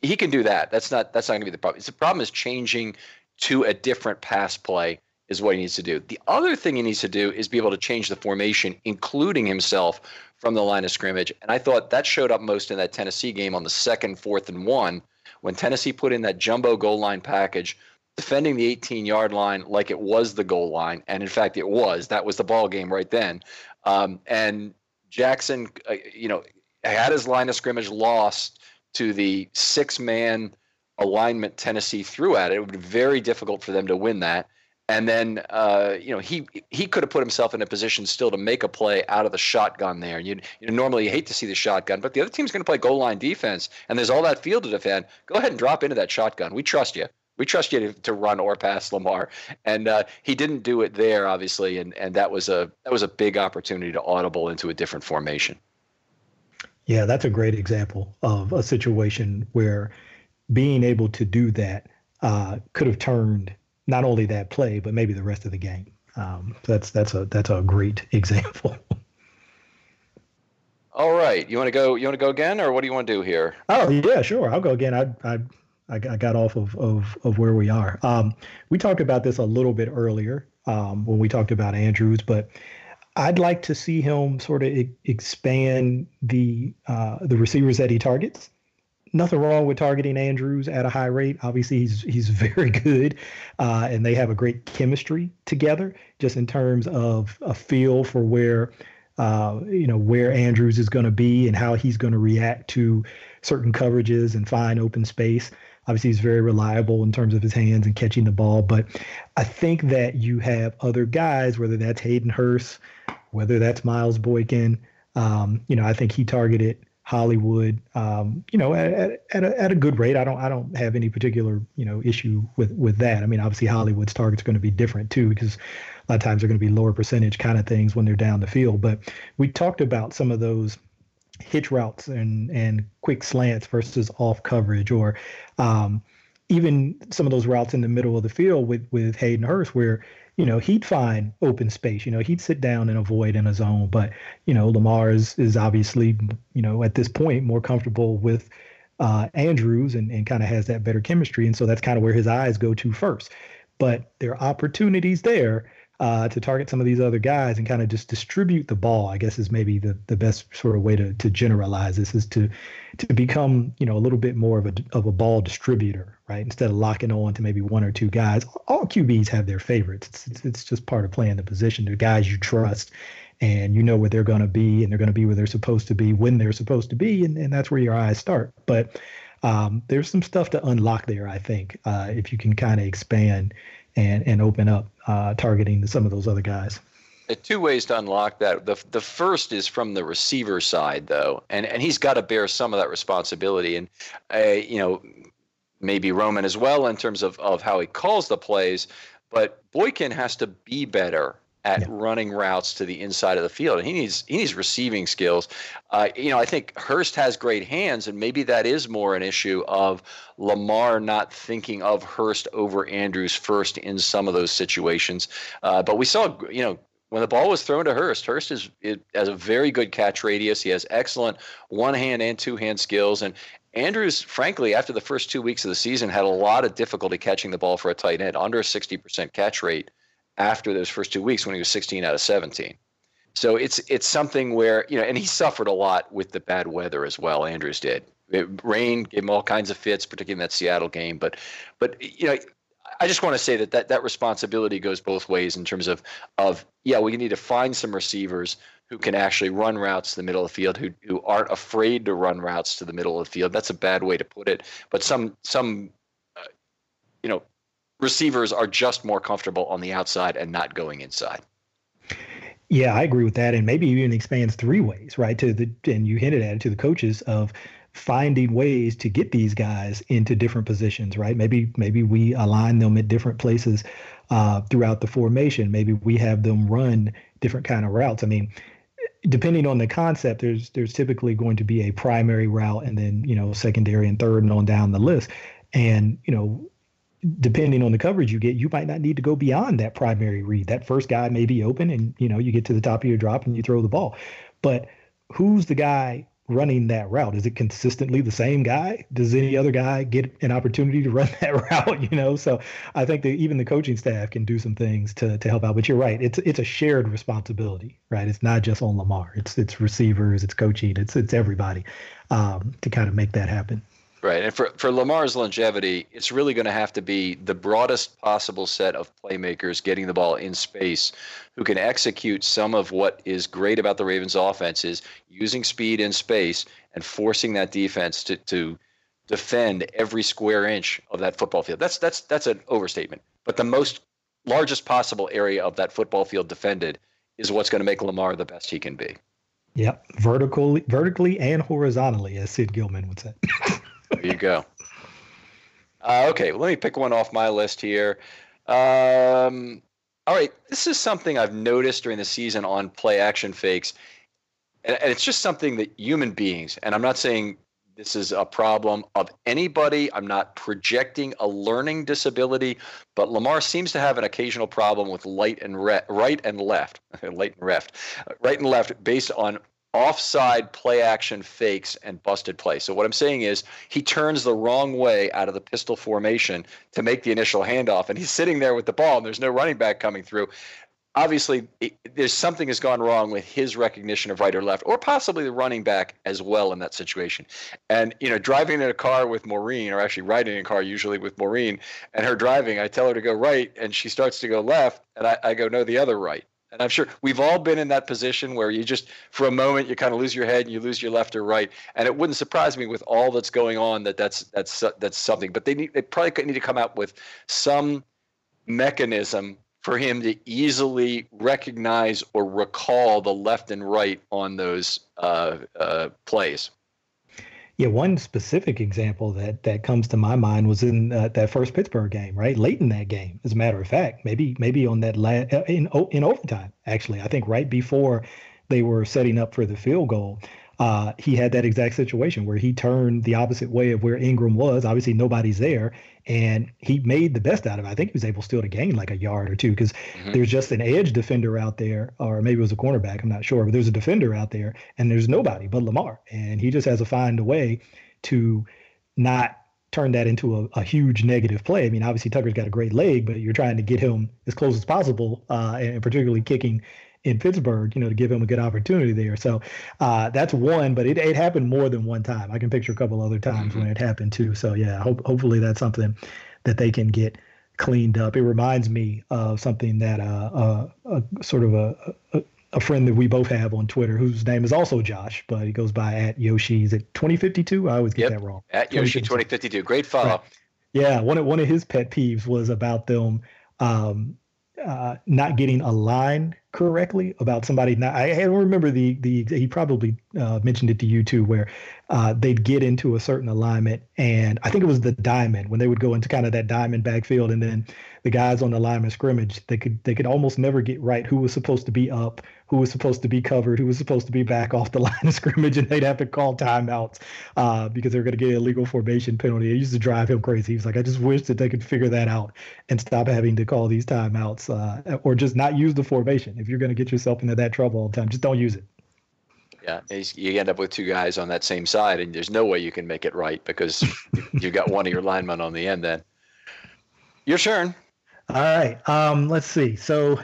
D: he can do that. That's not that's not going to be the problem. The problem is changing to a different pass play is what he needs to do. The other thing he needs to do is be able to change the formation, including himself from the line of scrimmage. And I thought that showed up most in that Tennessee game on the second, fourth, and one when Tennessee put in that jumbo goal line package, defending the 18 yard line like it was the goal line. And in fact, it was. That was the ball game right then. Um, and Jackson, uh, you know, had his line of scrimmage lost to the six man alignment Tennessee threw at it. It would be very difficult for them to win that. And then, uh, you know, he he could have put himself in a position still to make a play out of the shotgun there. And You you know, normally you hate to see the shotgun, but the other team's going to play goal line defense, and there's all that field to defend. Go ahead and drop into that shotgun. We trust you. We trust you to, to run or pass Lamar, and uh, he didn't do it there, obviously, and and that was a that was a big opportunity to audible into a different formation.
E: Yeah, that's a great example of a situation where being able to do that uh, could have turned not only that play, but maybe the rest of the game. Um, that's that's a that's a great example.
D: All right, you want to go? You want to go again, or what do you want to do here?
E: Oh yeah, sure. I'll go again. I I I got off of of, of where we are. Um, we talked about this a little bit earlier um, when we talked about Andrews, but I'd like to see him sort of expand the uh, the receivers that he targets nothing wrong with targeting Andrews at a high rate. Obviously, he's he's very good, uh, and they have a great chemistry together. Just in terms of a feel for where, uh, you know, where Andrews is going to be and how he's going to react to certain coverages and find open space. Obviously, he's very reliable in terms of his hands and catching the ball. But I think that you have other guys, whether that's Hayden Hurst, whether that's Miles Boykin. Um, you know, I think he targeted Hollywood, um, you know, at, at, a, at a good rate. I don't I don't have any particular you know issue with with that. I mean, obviously Hollywood's targets going to be different too because a lot of times they're going to be lower percentage kind of things when they're down the field. But we talked about some of those hitch routes and and quick slants versus off coverage or um, even some of those routes in the middle of the field with with Hayden Hurst where you know, he'd find open space. You know, he'd sit down and avoid in a zone. But you know, Lamar is is obviously you know at this point more comfortable with uh, Andrews and and kind of has that better chemistry, and so that's kind of where his eyes go to first. But there are opportunities there uh, to target some of these other guys and kind of just distribute the ball. I guess is maybe the, the best sort of way to, to generalize this is to to become you know a little bit more of a of a ball distributor, right? Instead of locking on to maybe one or two guys. All QBs have their favorites. It's it's, it's just part of playing the position. The guys you trust. And you know where they're going to be, and they're going to be where they're supposed to be when they're supposed to be, and, and that's where your eyes start. But um, there's some stuff to unlock there, I think, uh, if you can kind of expand and and open up uh, targeting some of those other guys.
D: Two ways to unlock that. The the first is from the receiver side, though, and and he's got to bear some of that responsibility, and uh, you know maybe Roman as well in terms of of how he calls the plays, but Boykin has to be better at yeah. running routes to the inside of the field. He needs he needs receiving skills. Uh, you know, I think Hurst has great hands, and maybe that is more an issue of Lamar not thinking of Hurst over Andrews first in some of those situations. Uh, but we saw, you know, when the ball was thrown to Hurst, Hurst is it has a very good catch radius. He has excellent one hand and two hand skills, and Andrews, frankly, after the first two weeks of the season, had a lot of difficulty catching the ball for a tight end, under a 60% catch rate after those first two weeks when he was 16 out of 17. So it's it's something where you know, and he suffered a lot with the bad weather as well. Andrews did. It, rain gave him all kinds of fits, particularly in that Seattle game. But but you know, I just want to say that that that responsibility goes both ways in terms of of yeah, we need to find some receivers who can actually run routes to the middle of the field, who who aren't afraid to run routes to the middle of the field. That's a bad way to put it, but some some uh, you know receivers are just more comfortable on the outside and not going inside.
E: Yeah, I agree with that, and maybe even expands three ways, right? To the and you hinted at it to the coaches of finding ways to get these guys into different positions, right? Maybe maybe we align them at different places uh, throughout the formation. Maybe we have them run different kind of routes. I mean, depending on the concept, there's there's typically going to be a primary route and then you know secondary and third and on down the list. And you know depending on the coverage you get, you might not need to go beyond that primary read. That first guy may be open and you know, you get to the top of your drop and you throw the ball. But who's the guy running that route? Is it consistently the same guy? Does any other guy get an opportunity to run that route? You know, so I think that even the coaching staff can do some things to to help out. But you're right; it's it's a shared responsibility, right? It's not just on Lamar. It's it's receivers, it's coaching, it's it's everybody um, to kind of make that happen.
D: Right. And for, for Lamar's longevity, it's really going to have to be the broadest possible set of playmakers getting the ball in space who can execute some of what is great about the Ravens offense is using speed in space and forcing that defense to, to defend every square inch of that football field. That's that's that's an overstatement. But the most largest possible area of that football field defended is what's going to make Lamar the best he can be.
E: Yep, vertically, vertically and horizontally, as Sid Gilman would say.
D: There you go. Uh, okay, well, let me pick one off my list here. Um, all right, this is something I've noticed during the season on play action fakes, and, and it's just something that human beings, and I'm not saying this is a problem of anybody. I'm not projecting a learning disability, but Lamar seems to have an occasional problem with light and re- right and left, light and left, right and left, based on offside play action fakes and busted play. So what I'm saying is he turns the wrong way out of the pistol formation to make the initial handoff and he's sitting there with the ball and there's no running back coming through. Obviously, it, there's something has gone wrong with his recognition of right or left, or possibly the running back as well in that situation. And you know, driving in a car with Maureen, or actually riding in a car usually with Maureen, and her driving, I tell her to go right, and she starts to go left, and I, I go no, the other right and I'm sure we've all been in that position where you just, for a moment, you kind of lose your head and you lose your left or right. And it wouldn't surprise me with all that's going on that that's that's that's something. But they need they probably need to come out with some mechanism for him to easily recognize or recall the left and right on those uh, uh, plays.
E: Yeah, one specific example that that comes to my mind was in uh, that first Pittsburgh game, right? Late in that game, as a matter of fact, maybe maybe on that la- uh, in in overtime. Actually, I think right before they were setting up for the field goal, uh, he had that exact situation where he turned the opposite way of where Ingram was. Obviously, nobody's there, and he made the best out of it. I think he was able still to gain like a yard or two because mm-hmm. there's just an edge defender out there, or maybe it was a cornerback. I'm not sure, but there's a defender out there, and there's nobody but Lamar, and he just has to find a way to not turn that into a, a, huge negative play. I mean, obviously Tucker's got a great leg, but you're trying to get him as close as possible, uh, and particularly kicking in Pittsburgh, you know, to give him a good opportunity there. So uh, that's one, but it, it happened more than one time. I can picture a couple other times mm-hmm. when it happened too. So yeah, hope, hopefully that's something that they can get cleaned up. It reminds me of something that uh, uh, a, sort of a, a, a friend that we both have on Twitter, whose name is also Josh, but he goes by at Yoshi's at 2052. I always get yep. that wrong.
D: At Yoshi 2052. Great follow. Right.
E: Yeah, one of one of his pet peeves was about them um, uh, not getting a line correctly about somebody. Not, I, don't remember the the he probably uh, mentioned it to you too, where uh, they'd get into a certain alignment, and I think it was the diamond when they would go into kind of that diamond backfield, and then the guys on the line of scrimmage they could they could almost never get right who was supposed to be up, who was supposed to be covered, who was supposed to be back off the line of scrimmage, and they'd have to call timeouts uh, because they're going to get a illegal formation penalty. It used to drive him crazy. He was like, I just wish that they could figure that out and stop having to call these timeouts uh, or just not use the formation. If you're going to get yourself into that trouble all the time, just don't use it.
D: Yeah, you end up with two guys on that same side, and there's no way you can make it right because you've got one of your linemen on the end. Then your turn.
E: All right. Um, let's see. So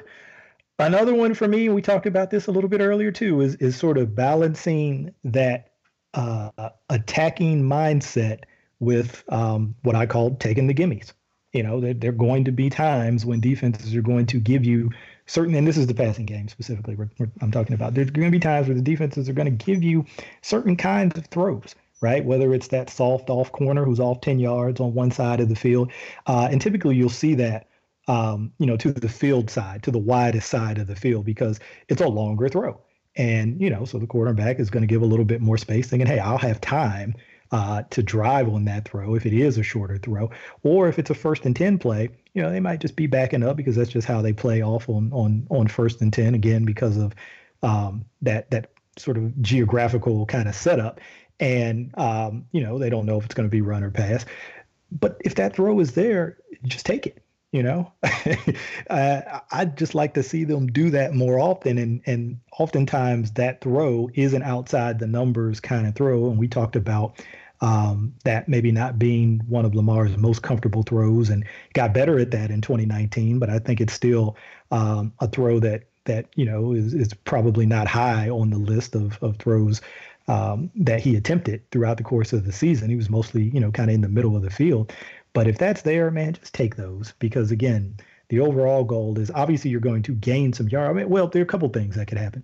E: another one for me, we talked about this a little bit earlier too, is is sort of balancing that uh, attacking mindset with um, what I call taking the gimmies. You know, there, there are going to be times when defenses are going to give you certain, and this is the passing game specifically. We're, we're, I'm talking about. There's going to be times where the defenses are going to give you certain kinds of throws right? Whether it's that soft off corner who's off 10 yards on one side of the field. Uh, and typically you'll see that um, you know, to the field side, to the widest side of the field, because it's a longer throw. And, you know, so the quarterback is going to give a little bit more space, thinking, hey, I'll have time uh, to drive on that throw if it is a shorter throw. Or if it's a first and 10 play, you know, they might just be backing up because that's just how they play off on on on first and 10, again, because of um, that that sort of geographical kind of setup. And, um, you know, they don't know if it's going to be run or pass. But if that throw is there, just take it you know, uh, I'd just like to see them do that more often. And, and oftentimes that throw is an outside the numbers kind of throw. And we talked about um, that maybe not being one of Lamar's most comfortable throws and got better at that in 2019. But I think it's still um, a throw that, that, you know, is, is probably not high on the list of, of throws um, that he attempted throughout the course of the season. He was mostly, you know, kind of in the middle of the field. But if that's there, man, just take those because again, the overall goal is obviously you're going to gain some yard. I mean, well, there are a couple things that could happen.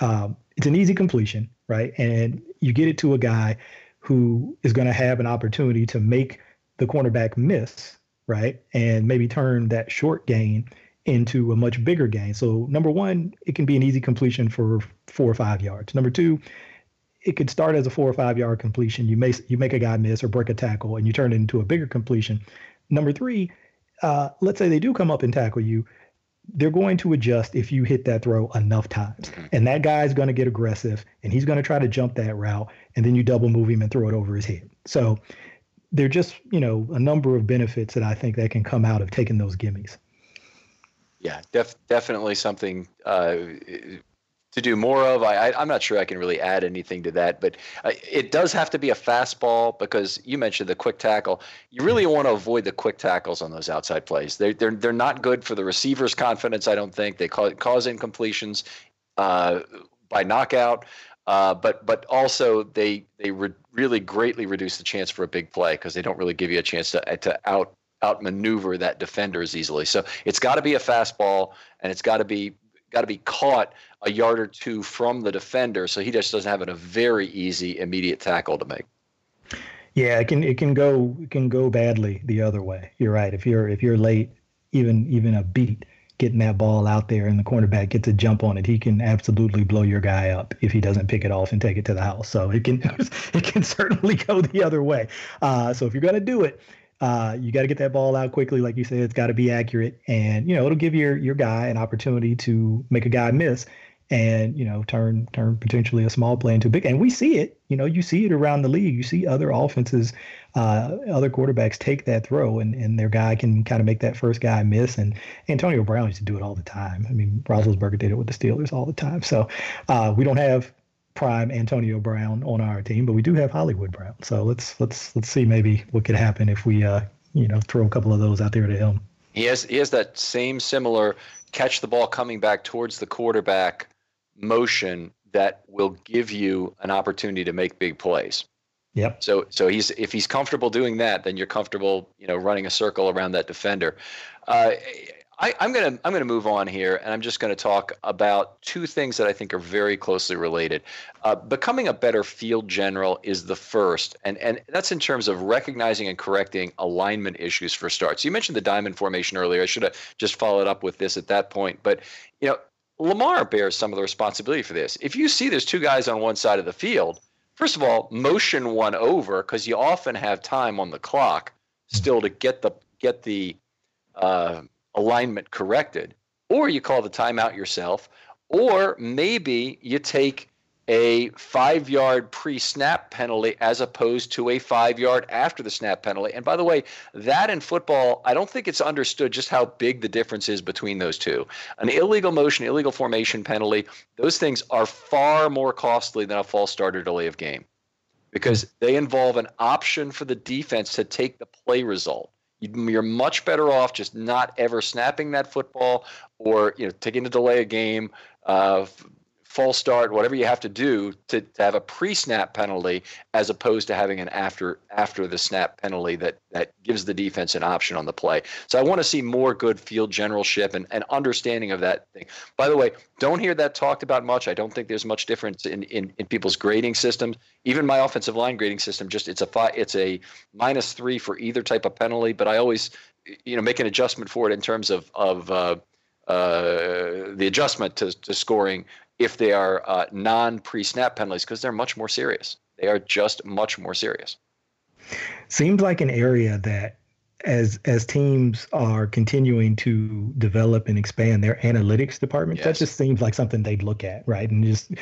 E: Um, it's an easy completion, right? And you get it to a guy who is going to have an opportunity to make the cornerback miss, right? And maybe turn that short gain into a much bigger gain. So, number one, it can be an easy completion for four or five yards. Number two, it could start as a four or five yard completion. You may you make a guy miss or break a tackle, and you turn it into a bigger completion. Number three, uh, let's say they do come up and tackle you, they're going to adjust if you hit that throw enough times, mm-hmm. and that guy's going to get aggressive, and he's going to try to jump that route, and then you double move him and throw it over his head. So they're just you know a number of benefits that I think that can come out of taking those gimmies.
D: Yeah, def- definitely something uh, to do more of. I, I am not sure I can really add anything to that, but uh, it does have to be a fastball because you mentioned the quick tackle. You really want to avoid the quick tackles on those outside plays. They're they're they're not good for the receiver's confidence. I don't think they cause, cause incompletions uh, by knockout. Uh, but but also they they re- really greatly reduce the chance for a big play because they don't really give you a chance to to out outmaneuver that defender as easily. So it's got to be a fastball and it's got to be got to be caught a yard or two from the defender, so he just doesn't have a very easy immediate tackle to make.
E: Yeah, it can it can go it can go badly the other way. You're right. If you're if you're late, even even a beat getting that ball out there and the cornerback gets a jump on it, he can absolutely blow your guy up if he doesn't pick it off and take it to the house. So it can it can certainly go the other way. Uh, so if you're gonna do it, uh, you got to get that ball out quickly, like you said. It's got to be accurate, and you know it'll give your your guy an opportunity to make a guy miss, and you know turn turn potentially a small play into big. And we see it. You know, you see it around the league. You see other offenses, uh, other quarterbacks take that throw, and and their guy can kind of make that first guy miss. And Antonio Brown used to do it all the time. I mean, Roethlisberger did it with the Steelers all the time. So uh, we don't have prime Antonio Brown on our team, but we do have Hollywood Brown. So let's let's let's see maybe what could happen if we uh, you know throw a couple of those out there to him.
D: He has he has that same similar catch the ball coming back towards the quarterback motion that will give you an opportunity to make big plays.
E: Yep.
D: So so he's if he's comfortable doing that, then you're comfortable, you know, running a circle around that defender. Uh, I, am gonna I'm gonna move on here, and I'm just gonna talk about two things that I think are very closely related. Uh, becoming a better field general is the first, and and that's in terms of recognizing and correcting alignment issues for starts. You mentioned the diamond formation earlier. I should have just followed up with this at that point, but you know Lamar bears some of the responsibility for this. If you see there's two guys on one side of the field, first of all, motion one over because you often have time on the clock still to get the get the uh, alignment corrected, or you call the timeout yourself, or maybe you take a five yard pre snap penalty as opposed to a five yard after the snap penalty. And by the way, that in football, I don't think it's understood just how big the difference is between those two. An illegal motion, illegal formation penalty, those things are far more costly than a false start or delay of game because they involve an option for the defense to take the play result. You're much better off just not ever snapping that football or you know taking a delay a game, uh, false start, whatever you have to do to, to have a pre-snap penalty as opposed to having an after after the snap penalty that that gives the defense an option on the play. So I want to see more good field generalship and, and understanding of that thing. By the way, don't hear that talked about much. I don't think there's much difference in, in, in people's grading systems. Even my offensive line grading system, just it's a five, it's a minus three for either type of penalty. But I always, you know, make an adjustment for it in terms of of uh, uh, the adjustment to, to scoring if they are uh, non pre snap penalties because they're much more serious. They are just much more serious.
E: Seems like an area that as as teams are continuing to develop and expand their analytics department, yes. that just seems like something they'd look at, right? And just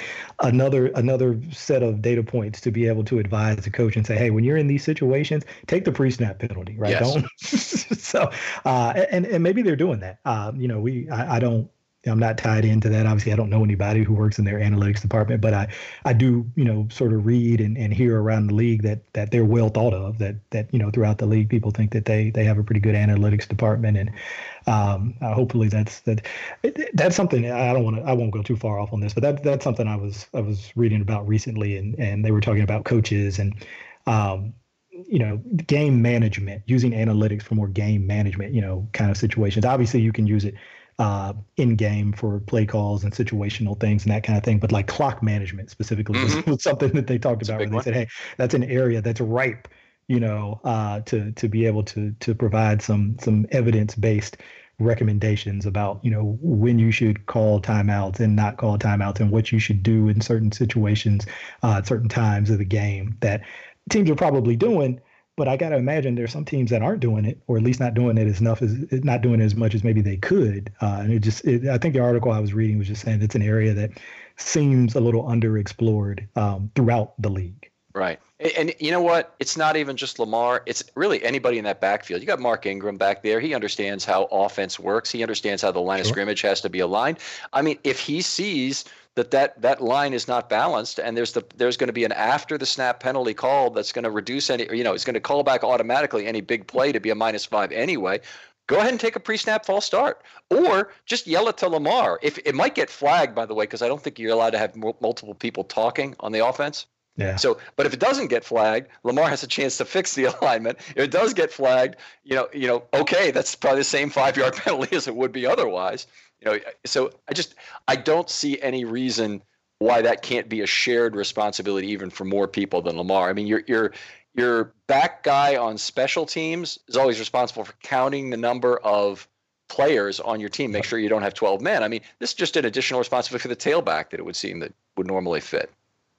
E: another another set of data points to be able to advise the coach and say, hey, when you're in these situations, take the pre-snap penalty, right? Yes. Don't. so, uh, and and maybe they're doing that. Uh, you know, we I, I don't I'm not tied into that. Obviously, I don't know anybody who works in their analytics department, but I, I do, you know, sort of read and, and hear around the league that that they're well thought of. That that you know throughout the league, people think that they they have a pretty good analytics department, and um, uh, hopefully that's that. That's something I don't want to. I won't go too far off on this, but that that's something I was I was reading about recently, and and they were talking about coaches and. Um, you know game management using analytics for more game management you know kind of situations obviously you can use it uh, in game for play calls and situational things and that kind of thing. But like clock management specifically mm-hmm. was, something that they talked about. Where they one. said, "Hey, that's an area that's ripe, you know, uh, to to be able to to provide some some evidence based." recommendations about you know when you should call timeouts and not call timeouts and what you should do in certain situations uh, at certain times of the game that teams are probably doing but I got to imagine there's some teams that aren't doing it, or at least not doing it as enough as not doing it as much as maybe they could. Uh, and it just, it, I think the article I was reading was just saying it's an area that seems a little underexplored um, throughout the league.
D: Right. And, you know what? It's not even just Lamar. It's really anybody in that backfield. You got Mark Ingram back there. He understands how offense works. He understands how the line sure. of scrimmage has to be aligned. I mean, if he sees that that that line is not balanced and there's the there's going to be an after the snap penalty call that's going to reduce any you know it's going to call back automatically any big play to be a minus five anyway go ahead and take a pre-snap false start or just yell it to lamar if it might get flagged by the way because i don't think you're allowed to have multiple people talking on the offense
E: yeah.
D: So, but if it doesn't get flagged, Lamar has a chance to fix the alignment. If it does get flagged, you know, you know, okay, that's probably the same five yard penalty as it would be otherwise. You know, so I just I don't see any reason why that can't be a shared responsibility even for more people than Lamar. I mean, your your your back guy on special teams is always responsible for counting the number of players on your team. Make sure you don't have 12 men. I mean, this is just an additional responsibility for the tailback that it would seem that would normally fit.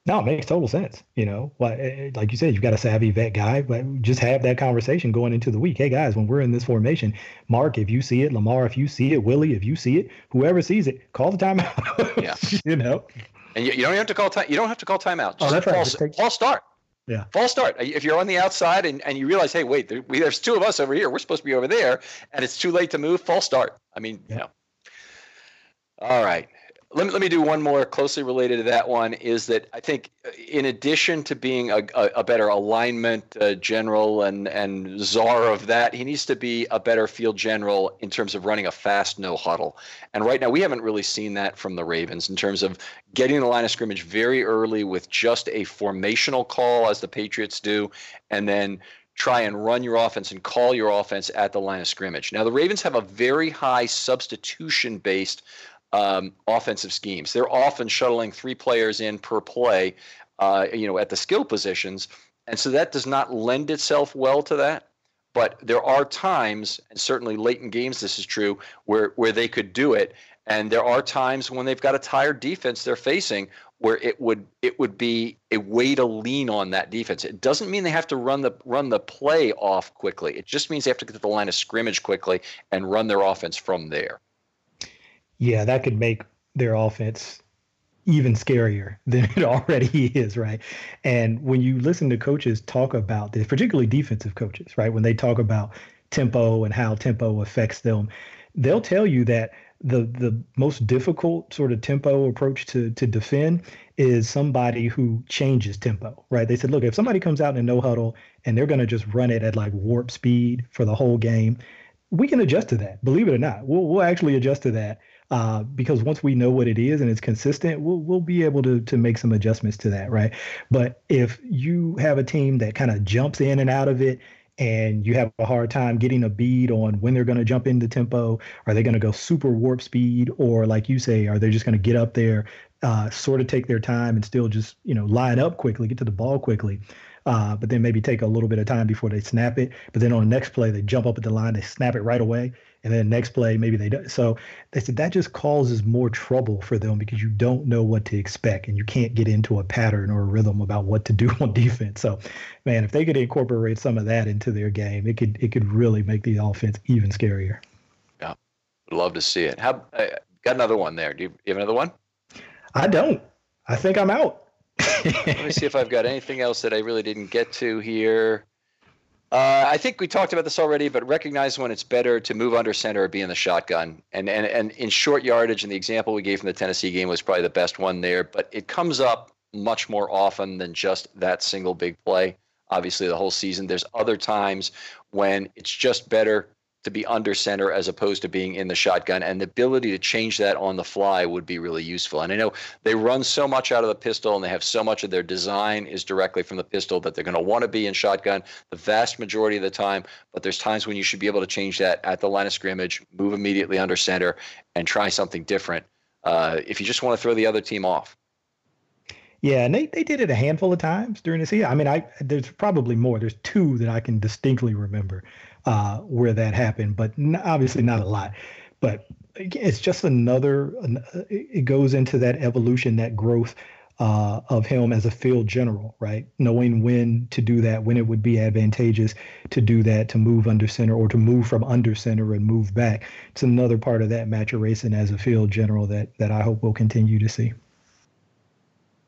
E: No, it makes total sense. You know, like, eh, eh, like you said, you've got a savvy vet guy, but just have that conversation going into the week. Hey guys, when we're in this formation, Mark, if you see it, Lamar, if you see it, Willie, if you see it, whoever sees it, call the timeout.
D: yeah.
E: you know.
D: And you, you, don't have to call time. You don't have to call timeout.
E: Just oh, that's right.
D: False, take... false start.
E: Yeah.
D: False start. If you're on the outside and, and you realize, hey, wait, there, we, there's two of us over here. We're supposed to be over there, and it's too late to move. False start. I mean, yeah. you know. All right let me, let me do one more closely related to that one is that I think uh, in addition to being a, a, a better alignment uh, general and, and czar of that, he needs to be a better field general in terms of running a fast no huddle. And right now we haven't really seen that from the Ravens in terms of getting the line of scrimmage very early with just a formational call as the Patriots do, and then try and run your offense and call your offense at the line of scrimmage. Now the Ravens have a very high substitution based um, offensive schemes. They're often shuttling three players in per play, uh, you know, at the skill positions, and so that does not lend itself well to that. But there are times, and certainly late in games, this is true, where where they could do it. And there are times when they've got a tired defense they're facing where it would it would be a way to lean on that defense. It doesn't mean they have to run the run the play off quickly. It just means they have to get to the line of scrimmage quickly and run their offense from there.
E: Yeah, that could make their offense even scarier than it already is, right? And when you listen to coaches talk about this, particularly defensive coaches, right, when they talk about tempo and how tempo affects them, they'll tell you that the the most difficult sort of tempo approach to to defend is somebody who changes tempo, right? They said, look, if somebody comes out in a no huddle and they're going to just run it at like warp speed for the whole game, we can adjust to that. Believe it or not, we'll we'll actually adjust to that uh, because once we know what it is and it's consistent, we'll we'll be able to to make some adjustments to that, right? But if you have a team that kind of jumps in and out of it and you have a hard time getting a bead on when they're going to jump into tempo. Are they going to go super warp speed, or like you say, are they just going to get up there, uh, sort of take their time and still just you know line up quickly, get to the ball quickly? Uh, but then maybe take a little bit of time before they snap it. But then on the next play, they jump up at the line, they snap it right away, and then next play maybe they don't. So they said that just causes more trouble for them because you don't know what to expect and you can't get into a pattern or a rhythm about what to do on defense. So, man, if they could incorporate some of that into their game, it could it could really make the offense even scarier.
D: Yeah, love to see it. How uh, got another one there? Do you, you have another one?
E: I don't. I think I'm out.
D: Let me see if I've got anything else that I really didn't get to here. Uh, I think we talked about this already, but recognize when it's better to move under center or be in the shotgun. And, and, and in short yardage, and the example we gave from the Tennessee game was probably the best one there, but it comes up much more often than just that single big play. Obviously, the whole season. There's other times when it's just better to be under center as opposed to being in the shotgun. And the ability to change that on the fly would be really useful. And I know they run so much out of the pistol and they have so much of their design is directly from the pistol that they're going to want to be in shotgun the vast majority of the time. But there's times when you should be able to change that at the line of scrimmage, move immediately under center, and try something different uh, if you just want to throw the other team off.
E: Yeah, and they, they did it a handful of times during the season. I mean, I there's probably more. There's two that I can distinctly remember uh, where that happened, but obviously not a lot. But it's just another. It goes into that evolution, that growth uh, of him as a field general, right? Knowing when to do that, when it would be advantageous to do that, to move under center or to move from under center and move back. It's another part of that maturation as a field general that that I hope we'll continue to see.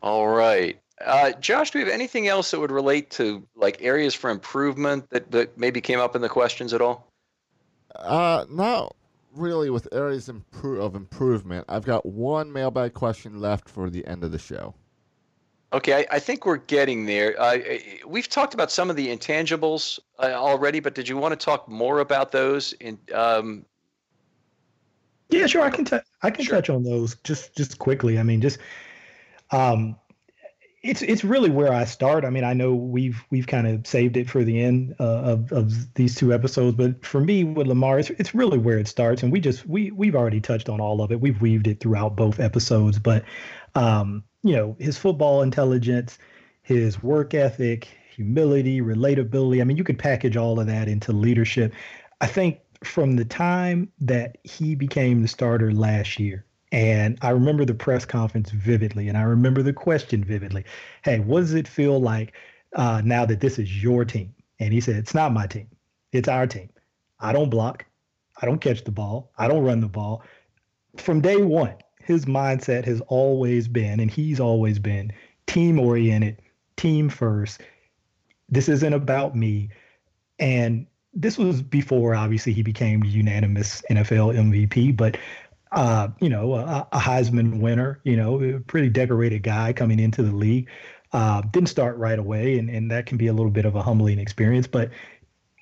D: All right. Uh, Josh, do we have anything else that would relate to like areas for improvement that, that maybe came up in the questions at all?
C: Uh, not really with areas impro- of improvement. I've got one mailbag question left for the end of the show.
D: Okay, I, I think we're getting there. Uh, we've talked about some of the intangibles uh, already, but did you want to talk more about those? In um...
E: yeah, sure. I can t- I can sure. touch on those just just quickly. I mean, just um, it's it's really where I start. I mean, I know we've we've kind of saved it for the end uh, of of these two episodes, but for me with Lamar, it's it's really where it starts, and we just we we've already touched on all of it. We've weaved it throughout both episodes, but um, you know, his football intelligence, his work ethic, humility, relatability. I mean, you could package all of that into leadership. I think from the time that he became the starter last year and I remember the press conference vividly, and I remember the question vividly. Hey, what does it feel like uh, now that this is your team? And he said, It's not my team, it's our team. I don't block, I don't catch the ball, I don't run the ball. From day one, his mindset has always been, and he's always been team oriented, team first. This isn't about me. And this was before, obviously, he became unanimous NFL MVP, but uh, you know, a, a, Heisman winner, you know, a pretty decorated guy coming into the league. Uh, didn't start right away, and, and that can be a little bit of a humbling experience. But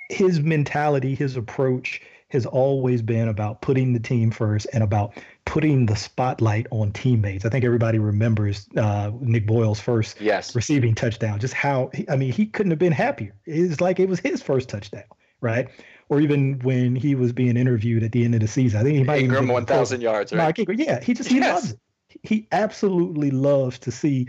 E: his mentality, his approach has always been about putting the team first and about putting the spotlight on teammates. I think everybody remembers uh, Nick Boyle's first
D: yes.
E: receiving touchdown, just how, I mean, he couldn't have been happier. It's like it was his first touchdown, right? Or even when he was being interviewed at the end of the season. I think he might
D: Ingram one thousand yards, right?
E: Ingram. Yeah, he just he yes. loves it. He absolutely loves to see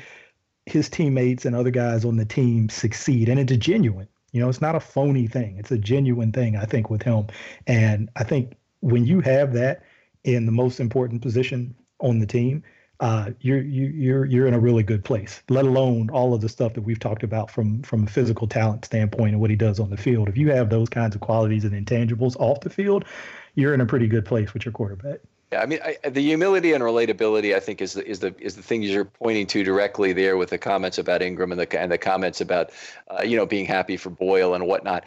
E: his teammates and other guys on the team succeed, and it's genuine. You know, it's not a phony thing. It's a genuine thing. I think with him, and I think when you have that in the most important position on the team, uh, you're you, you're you're in a really good place. Let alone all of the stuff that we've talked about from from a physical talent standpoint and what he does on the field. If you have those kinds of qualities and intangibles off the field, you're in a pretty good place with your quarterback.
D: Yeah, I mean, I, the humility and relatability, I think, is the is the is the thing you're pointing to directly there with the comments about Ingram and the and the comments about, uh, you know, being happy for Boyle and whatnot.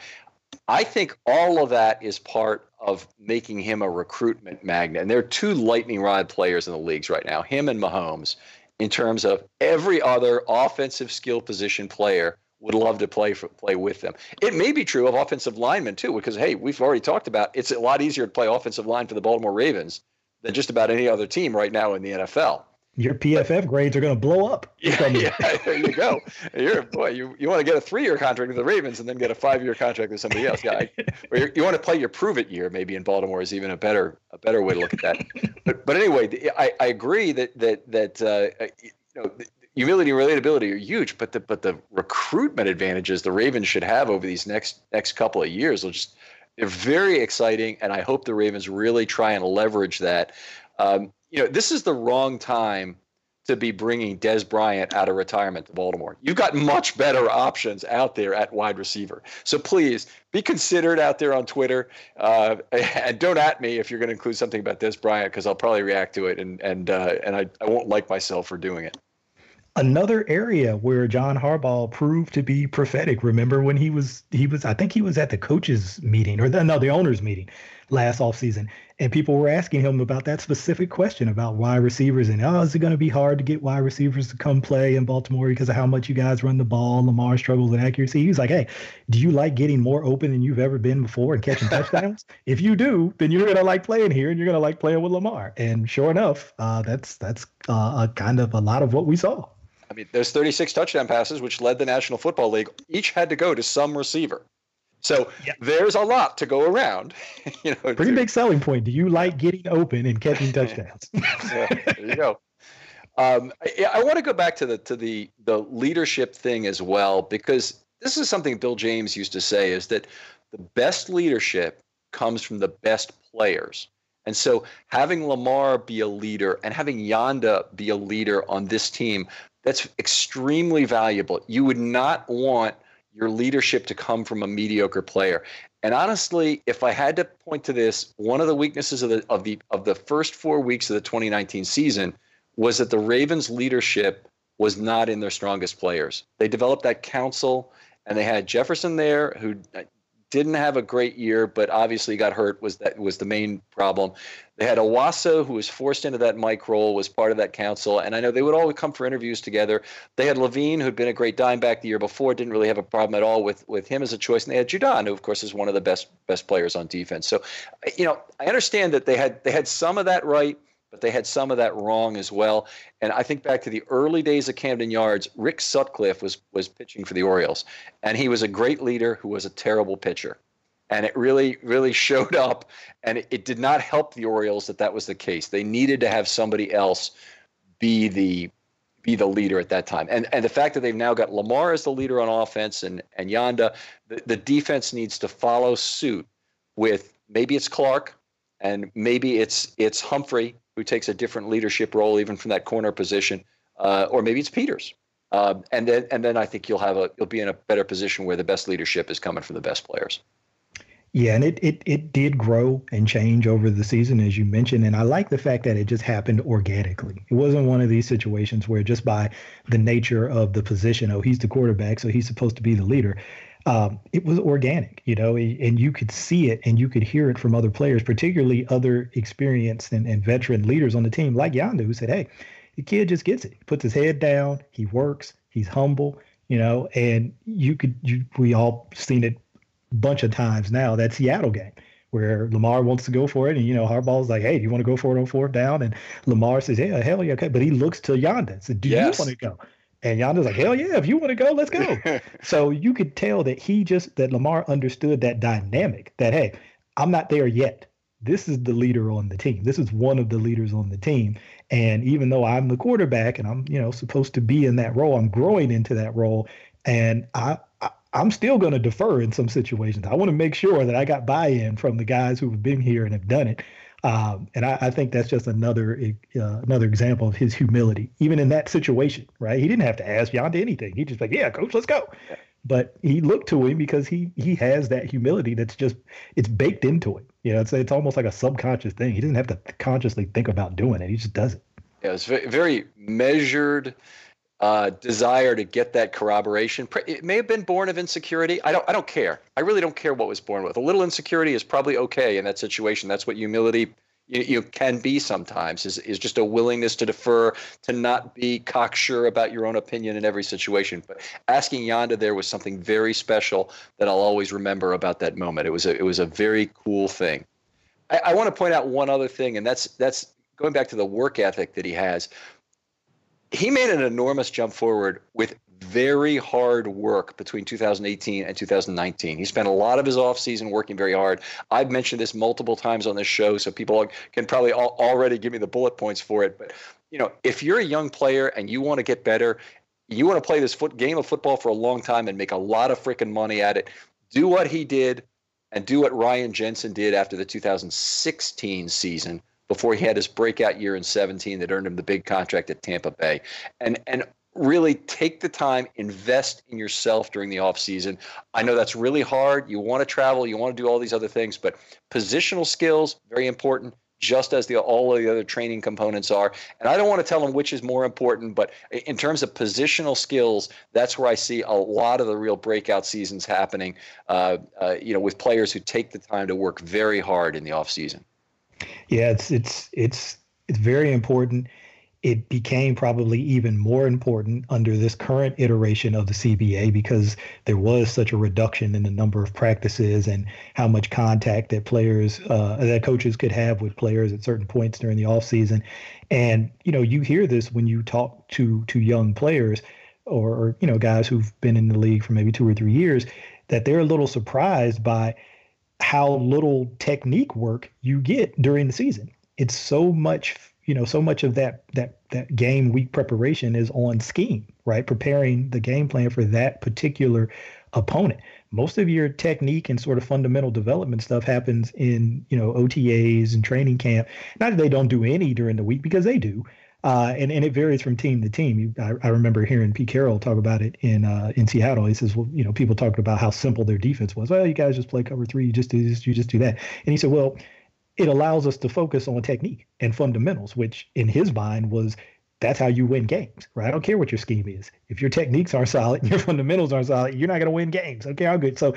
D: I think all of that is part of making him a recruitment magnet. And there are two lightning rod players in the leagues right now, him and Mahomes, in terms of every other offensive skill position player would love to play for, play with them. It may be true of offensive linemen too, because hey, we've already talked about it's a lot easier to play offensive line for the Baltimore Ravens than just about any other team right now in the NFL.
E: Your PFF grades are going to blow up.
D: Yeah, yeah, there you go. You're boy, you, you want to get a three year contract with the Ravens and then get a five year contract with somebody else. Yeah, or you want to play your prove it year maybe in Baltimore is even a better a better way to look at that. but but anyway, I, I agree that that that uh, you know. Humility and relatability are huge, but the but the recruitment advantages the Ravens should have over these next next couple of years will just they're very exciting, and I hope the Ravens really try and leverage that. Um, you know, this is the wrong time to be bringing Dez Bryant out of retirement to Baltimore. You've got much better options out there at wide receiver. So please be considered out there on Twitter. Uh, and don't at me if you're going to include something about Dez Bryant because I'll probably react to it and and uh, and I, I won't like myself for doing it.
E: Another area where John Harbaugh proved to be prophetic. Remember when he was he was I think he was at the coaches meeting or the, no the owners meeting last offseason and people were asking him about that specific question about wide receivers and oh, is it going to be hard to get wide receivers to come play in Baltimore because of how much you guys run the ball? Lamar struggles with accuracy. He was like, hey, do you like getting more open than you've ever been before and catching touchdowns? if you do, then you're going to like playing here and you're going to like playing with Lamar. And sure enough, uh, that's that's uh, a kind of a lot of what we saw.
D: I mean, there's 36 touchdown passes, which led the National Football League, each had to go to some receiver. So yep. there's a lot to go around.
E: you know, pretty big selling point. Do you like getting open and catching touchdowns?
D: yeah, there you go. Um, I, I want to go back to the to the the leadership thing as well because this is something Bill James used to say is that the best leadership comes from the best players. And so having Lamar be a leader and having Yanda be a leader on this team, that's extremely valuable. You would not want – your leadership to come from a mediocre player. And honestly, if I had to point to this, one of the weaknesses of the of the of the first four weeks of the 2019 season was that the Ravens' leadership was not in their strongest players. They developed that council, and they had Jefferson there, who didn't have a great year, but obviously got hurt was that was the main problem. They had Onwuasor, who was forced into that Mike role, was part of that council, and I know they would all come for interviews together. They had Levine, who'd been a great dime back the year before, didn't really have a problem at all with with him as a choice, and they had Judon, who of course is one of the best best players on defense. So, you know, I understand that they had they had some of that right but they had some of that wrong as well. And I think back to the early days of Camden Yards, Rick Sutcliffe was was pitching for the Orioles, and he was a great leader who was a terrible pitcher. And it really, really showed up, and it, it did not help the Orioles that that was the case. They needed to have somebody else be the be the leader at that time. And and the fact that they've now got Lamar as the leader on offense and and Yanda, the, the defense needs to follow suit with maybe it's Clark and maybe it's it's Humphrey who takes a different leadership role even from that corner position, uh, or maybe it's Peters. Um, and then and then I think you'll have a you'll be in a better position where the best leadership is coming from the best players.
E: Yeah, and it, it it did grow and change over the season, as you mentioned. And I like the fact that it just happened organically. It wasn't one of these situations where just by the nature of the position, oh, he's the quarterback, so he's supposed to be the leader um, it was organic, you know, and you could see it and you could hear it from other players, particularly other experienced and, and veteran leaders on the team, like Yanda, who said, "Hey, the kid just gets it. He puts his head down. He works. He's humble, you know." And you could, you, we all seen it a bunch of times now. That Seattle game where Lamar wants to go for it, and you know Harbaugh's like, "Hey, do you want to go for it on fourth down?" And Lamar says, "Yeah, hell yeah, okay." But he looks to Yanda and said, "Do yes. you want to go?" And Yanda's like, hell yeah, if you want to go, let's go. so you could tell that he just, that Lamar understood that dynamic that, hey, I'm not there yet. This is the leader on the team. This is one of the leaders on the team. And even though I'm the quarterback and I'm, you know, supposed to be in that role, I'm growing into that role. And I, I I'm still going to defer in some situations. I want to make sure that I got buy-in from the guys who have been here and have done it. Um, and I, I, think that's just another uh, another example of his humility, even in that situation, right? He didn't have to ask to anything. He just like, yeah, coach, let's go. But he looked to him because he he has that humility that's just it's baked into him. You know, it's it's almost like a subconscious thing. He doesn't have to consciously think about doing it. He just does it.
D: Yeah, it's very measured uh, desire to get that corroboration. It may have been born of insecurity. I don't. I don't care. I really don't care what was born with. A little insecurity is probably okay in that situation. That's what humility you, you can be sometimes. Is is just a willingness to defer, to not be cocksure about your own opinion in every situation. But asking Yanda there was something very special that I'll always remember about that moment. It was a it was a very cool thing. I, I want to point out one other thing, and that's that's going back to the work ethic that he has he made an enormous jump forward with very hard work between 2018 and 2019. He spent a lot of his offseason working very hard. I've mentioned this multiple times on this show, so people can probably already give me the bullet points for it. But you know, if you're a young player and you want to get better, you want to play this foot game of football for a long time and make a lot of freaking money at it. Do what he did, and do what Ryan Jensen did after the 2016 season before he had his breakout year in 17 that earned him the big contract at Tampa Bay. And and really take the time, invest in yourself during the offseason. I know that's really hard. You want to travel, you want to do all these other things, but positional skills, very important, just as the all of the other training components are. And I don't want to tell them which is more important, but in terms of positional skills, that's where I see a lot of the real breakout seasons happening. Uh, uh, you know, with players who take the time to work very hard in the offseason.
E: Yeah, it's it's it's it's very important. It became probably even more important under this current iteration of the CBA because there was such a reduction in the number of practices and how much contact that players uh, that coaches could have with players at certain points during the off season. And you know, you hear this when you talk to to young players or, or you know guys who've been in the league for maybe two or three years that they're a little surprised by how little technique work you get during the season. It's so much, you know, so much of that that that game week preparation is on scheme, right? Preparing the game plan for that particular opponent. Most of your technique and sort of fundamental development stuff happens in, you know, OTAs and training camp. Not that they don't do any during the week because they do, uh, and, and it varies from team to team. You, I, I, remember hearing Pete Carroll talk about it in uh, in Seattle. He says, well, you know, people talked about how simple their defense was. Well, you guys just play cover three. You just do this. You just do that. And he said, well, it allows us to focus on technique and fundamentals, which in his mind was that's how you win games, right? I don't care what your scheme is. If your techniques aren't solid your fundamentals aren't solid, you're not going to win games. Okay, I'm good. So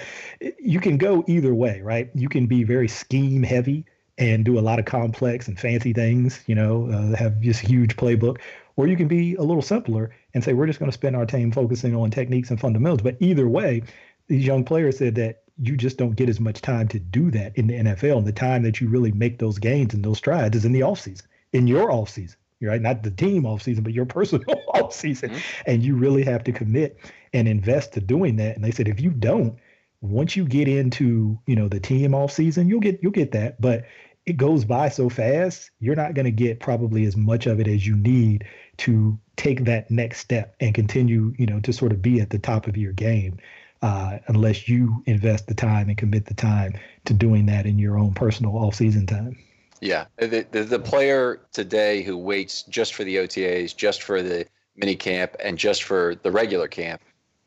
E: you can go either way, right? You can be very scheme heavy and do a lot of complex and fancy things, you know, uh, have this huge playbook. Or you can be a little simpler and say, we're just going to spend our time focusing on techniques and fundamentals. But either way, these young players said that you just don't get as much time to do that in the NFL. And the time that you really make those gains and those strides is in the offseason, in your offseason, right? Not the team offseason, but your personal offseason. Mm-hmm. And you really have to commit and invest to doing that. And they said, if you don't, once you get into you know the team off season, you'll get you'll get that, but it goes by so fast. You're not going to get probably as much of it as you need to take that next step and continue, you know, to sort of be at the top of your game. Uh, unless you invest the time and commit the time to doing that in your own personal off-season time.
D: Yeah, the, the, the player today who waits just for the OTAs, just for the mini camp, and just for the regular camp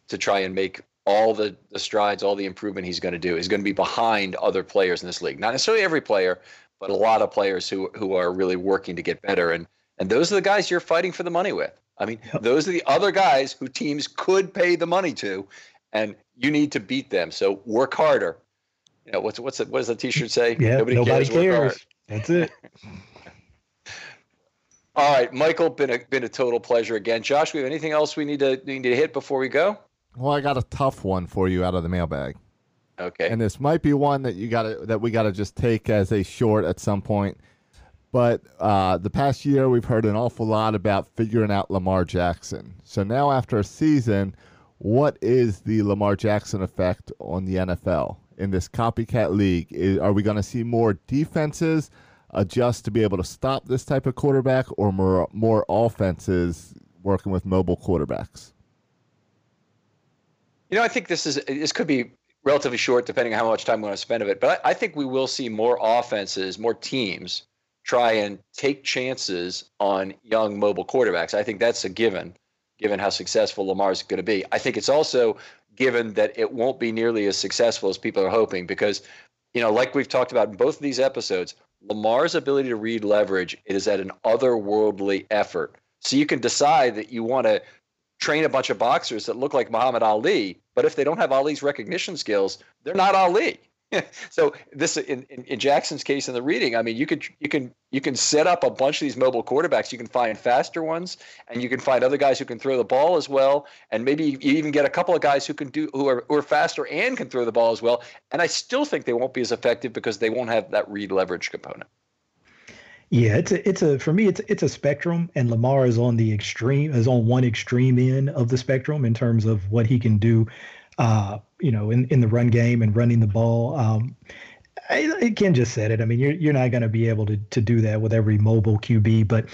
D: to try and make all the, the strides, all the improvement he's going to do is going to be behind other players in this league. Not necessarily every player, but a lot of players who who are really working to get better. And and those are the guys you're fighting for the money with. I mean, yep. those are the other guys who teams could pay the money to, and you need to beat them. So work harder. You know what's what's the, what does the T-shirt say?
E: Yeah, nobody, nobody cares. cares. That's it.
D: All right, Michael, been a been a total pleasure again. Josh, we have anything else we need to need to hit before we go?
C: Well, I got a tough one for you out of the mailbag.
D: Okay.
C: And this might be one that you got to that we got to just take as a short at some point. But uh, the past year, we've heard an awful lot about figuring out Lamar Jackson. So now, after a season, what is the Lamar Jackson effect on the NFL in this copycat league? Is, are we going to see more defenses adjust to be able to stop this type of quarterback, or more more offenses working with mobile quarterbacks?
D: You know, I think this is this could be relatively short, depending on how much time we want to spend of it. But I, I think we will see more offenses, more teams try and take chances on young mobile quarterbacks. I think that's a given, given how successful Lamar is going to be. I think it's also given that it won't be nearly as successful as people are hoping because, you know, like we've talked about in both of these episodes, Lamar's ability to read leverage is at an otherworldly effort. So you can decide that you want to train a bunch of boxers that look like Muhammad Ali, but if they don't have Ali's recognition skills, they're not Ali. so this in, in, in, Jackson's case in the reading, I mean, you can you can you can set up a bunch of these mobile quarterbacks. You can find faster ones, and you can find other guys who can throw the ball as well. And maybe you even get a couple of guys who can do who are, who are faster and can throw the ball as well. And I still think they won't be as effective because they won't have that read leverage component.
E: Yeah, it's a it's a for me it's it's a spectrum, and Lamar is on the extreme is on one extreme end of the spectrum in terms of what he can do, uh, you know, in in the run game and running the ball. Um, I, Ken just said it. I mean, you're you're not going to be able to to do that with every mobile QB, but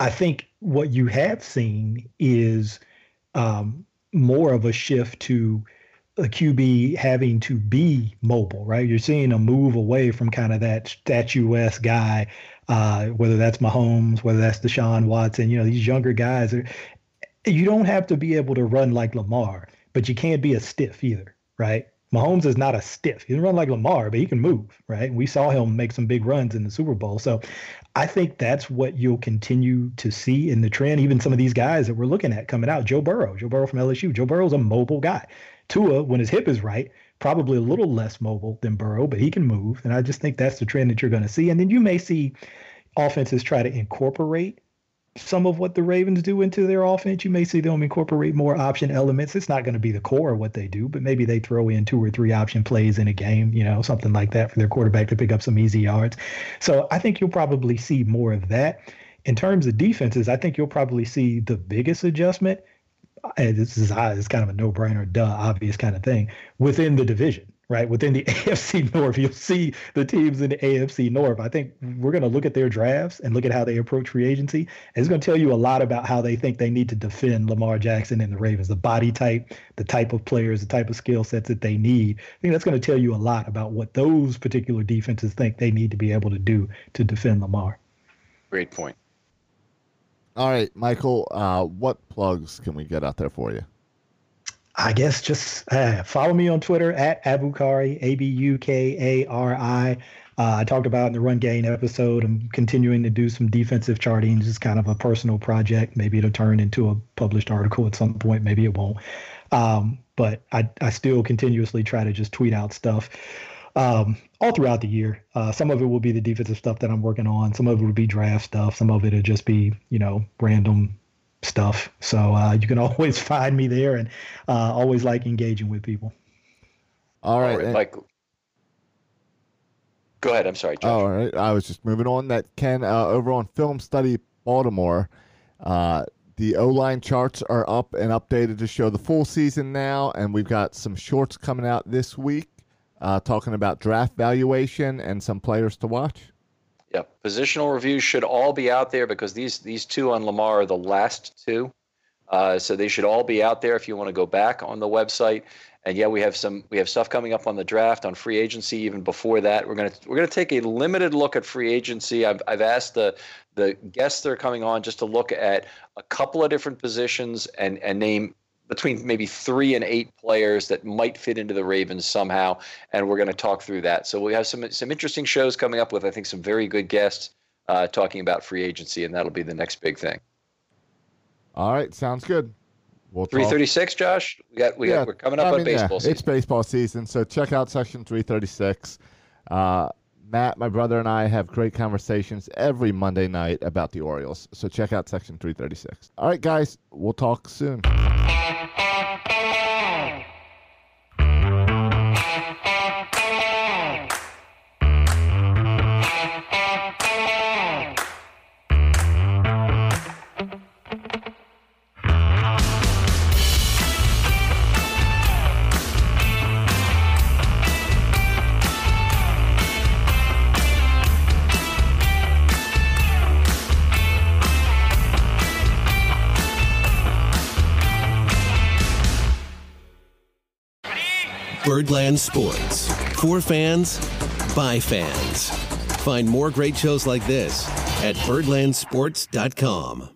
E: I think what you have seen is um, more of a shift to a QB having to be mobile, right? You're seeing a move away from kind of that statuesque guy, uh, whether that's Mahomes, whether that's Deshaun Watson. You know, these younger guys are. You don't have to be able to run like Lamar, but you can't be a stiff either, right? Mahomes is not a stiff. He doesn't run like Lamar, but he can move, right? We saw him make some big runs in the Super Bowl. So I think that's what you'll continue to see in the trend. Even some of these guys that we're looking at coming out, Joe Burrow, Joe Burrow from LSU. Joe Burrow's a mobile guy. Tua, when his hip is right, probably a little less mobile than Burrow, but he can move. And I just think that's the trend that you're going to see. And then you may see offenses try to incorporate some of what the Ravens do into their offense. You may see them incorporate more option elements. It's not going to be the core of what they do, but maybe they throw in two or three option plays in a game, you know, something like that for their quarterback to pick up some easy yards. So I think you'll probably see more of that. In terms of defenses, I think you'll probably see the biggest adjustment this is it's kind of a no-brainer, duh, obvious kind of thing within the division, right? Within the AFC North, you'll see the teams in the AFC North. I think we're going to look at their drafts and look at how they approach free agency. And it's going to tell you a lot about how they think they need to defend Lamar Jackson and the Ravens, the body type, the type of players, the type of skill sets that they need. I think that's going to tell you a lot about what those particular defenses think they need to be able to do to defend Lamar.
D: Great point.
C: All right, Michael, uh, what plugs can we get out there for you?
E: I guess just uh, follow me on Twitter at Abukari, A B U K A R I. Uh, I talked about in the run game episode. I'm continuing to do some defensive charting, just kind of a personal project. Maybe it'll turn into a published article at some point. Maybe it won't. Um, but I, I still continuously try to just tweet out stuff um, all throughout the year. Uh, some of it will be the defensive stuff that I'm working on. Some of it will be draft stuff. Some of it will just be, you know, random stuff. So uh, you can always find me there and uh, always like engaging with people.
C: All right. All right
D: Mike. Go ahead. I'm sorry. Josh.
C: All right. I was just moving on. That Ken uh, over on Film Study Baltimore. Uh, the O line charts are up and updated to show the full season now, and we've got some shorts coming out this week uh, talking about draft valuation and some players to watch.
D: Yeah, positional reviews should all be out there because these these two on Lamar are the last two, uh, so they should all be out there if you want to go back on the website. And yeah, we have some we have stuff coming up on the draft on free agency. Even before that, we're gonna we're gonna take a limited look at free agency. I've I've asked the the guests that are coming on just to look at a couple of different positions and and name between maybe three and eight players that might fit into the Ravens somehow, and we're going to talk through that. So we have some some interesting shows coming up with I think some very good guests uh, talking about free agency, and that'll be the next big thing.
C: All right, sounds good.
D: We'll three thirty six, Josh. We got we yeah, got we're coming up I mean, on baseball. Yeah, season.
C: It's baseball season, so check out section three thirty six. Uh, Matt, my brother, and I have great conversations every Monday night about the Orioles. So check out section 336. All right, guys, we'll talk soon.
F: Birdland Sports. For fans, by fans. Find more great shows like this at birdlandsports.com.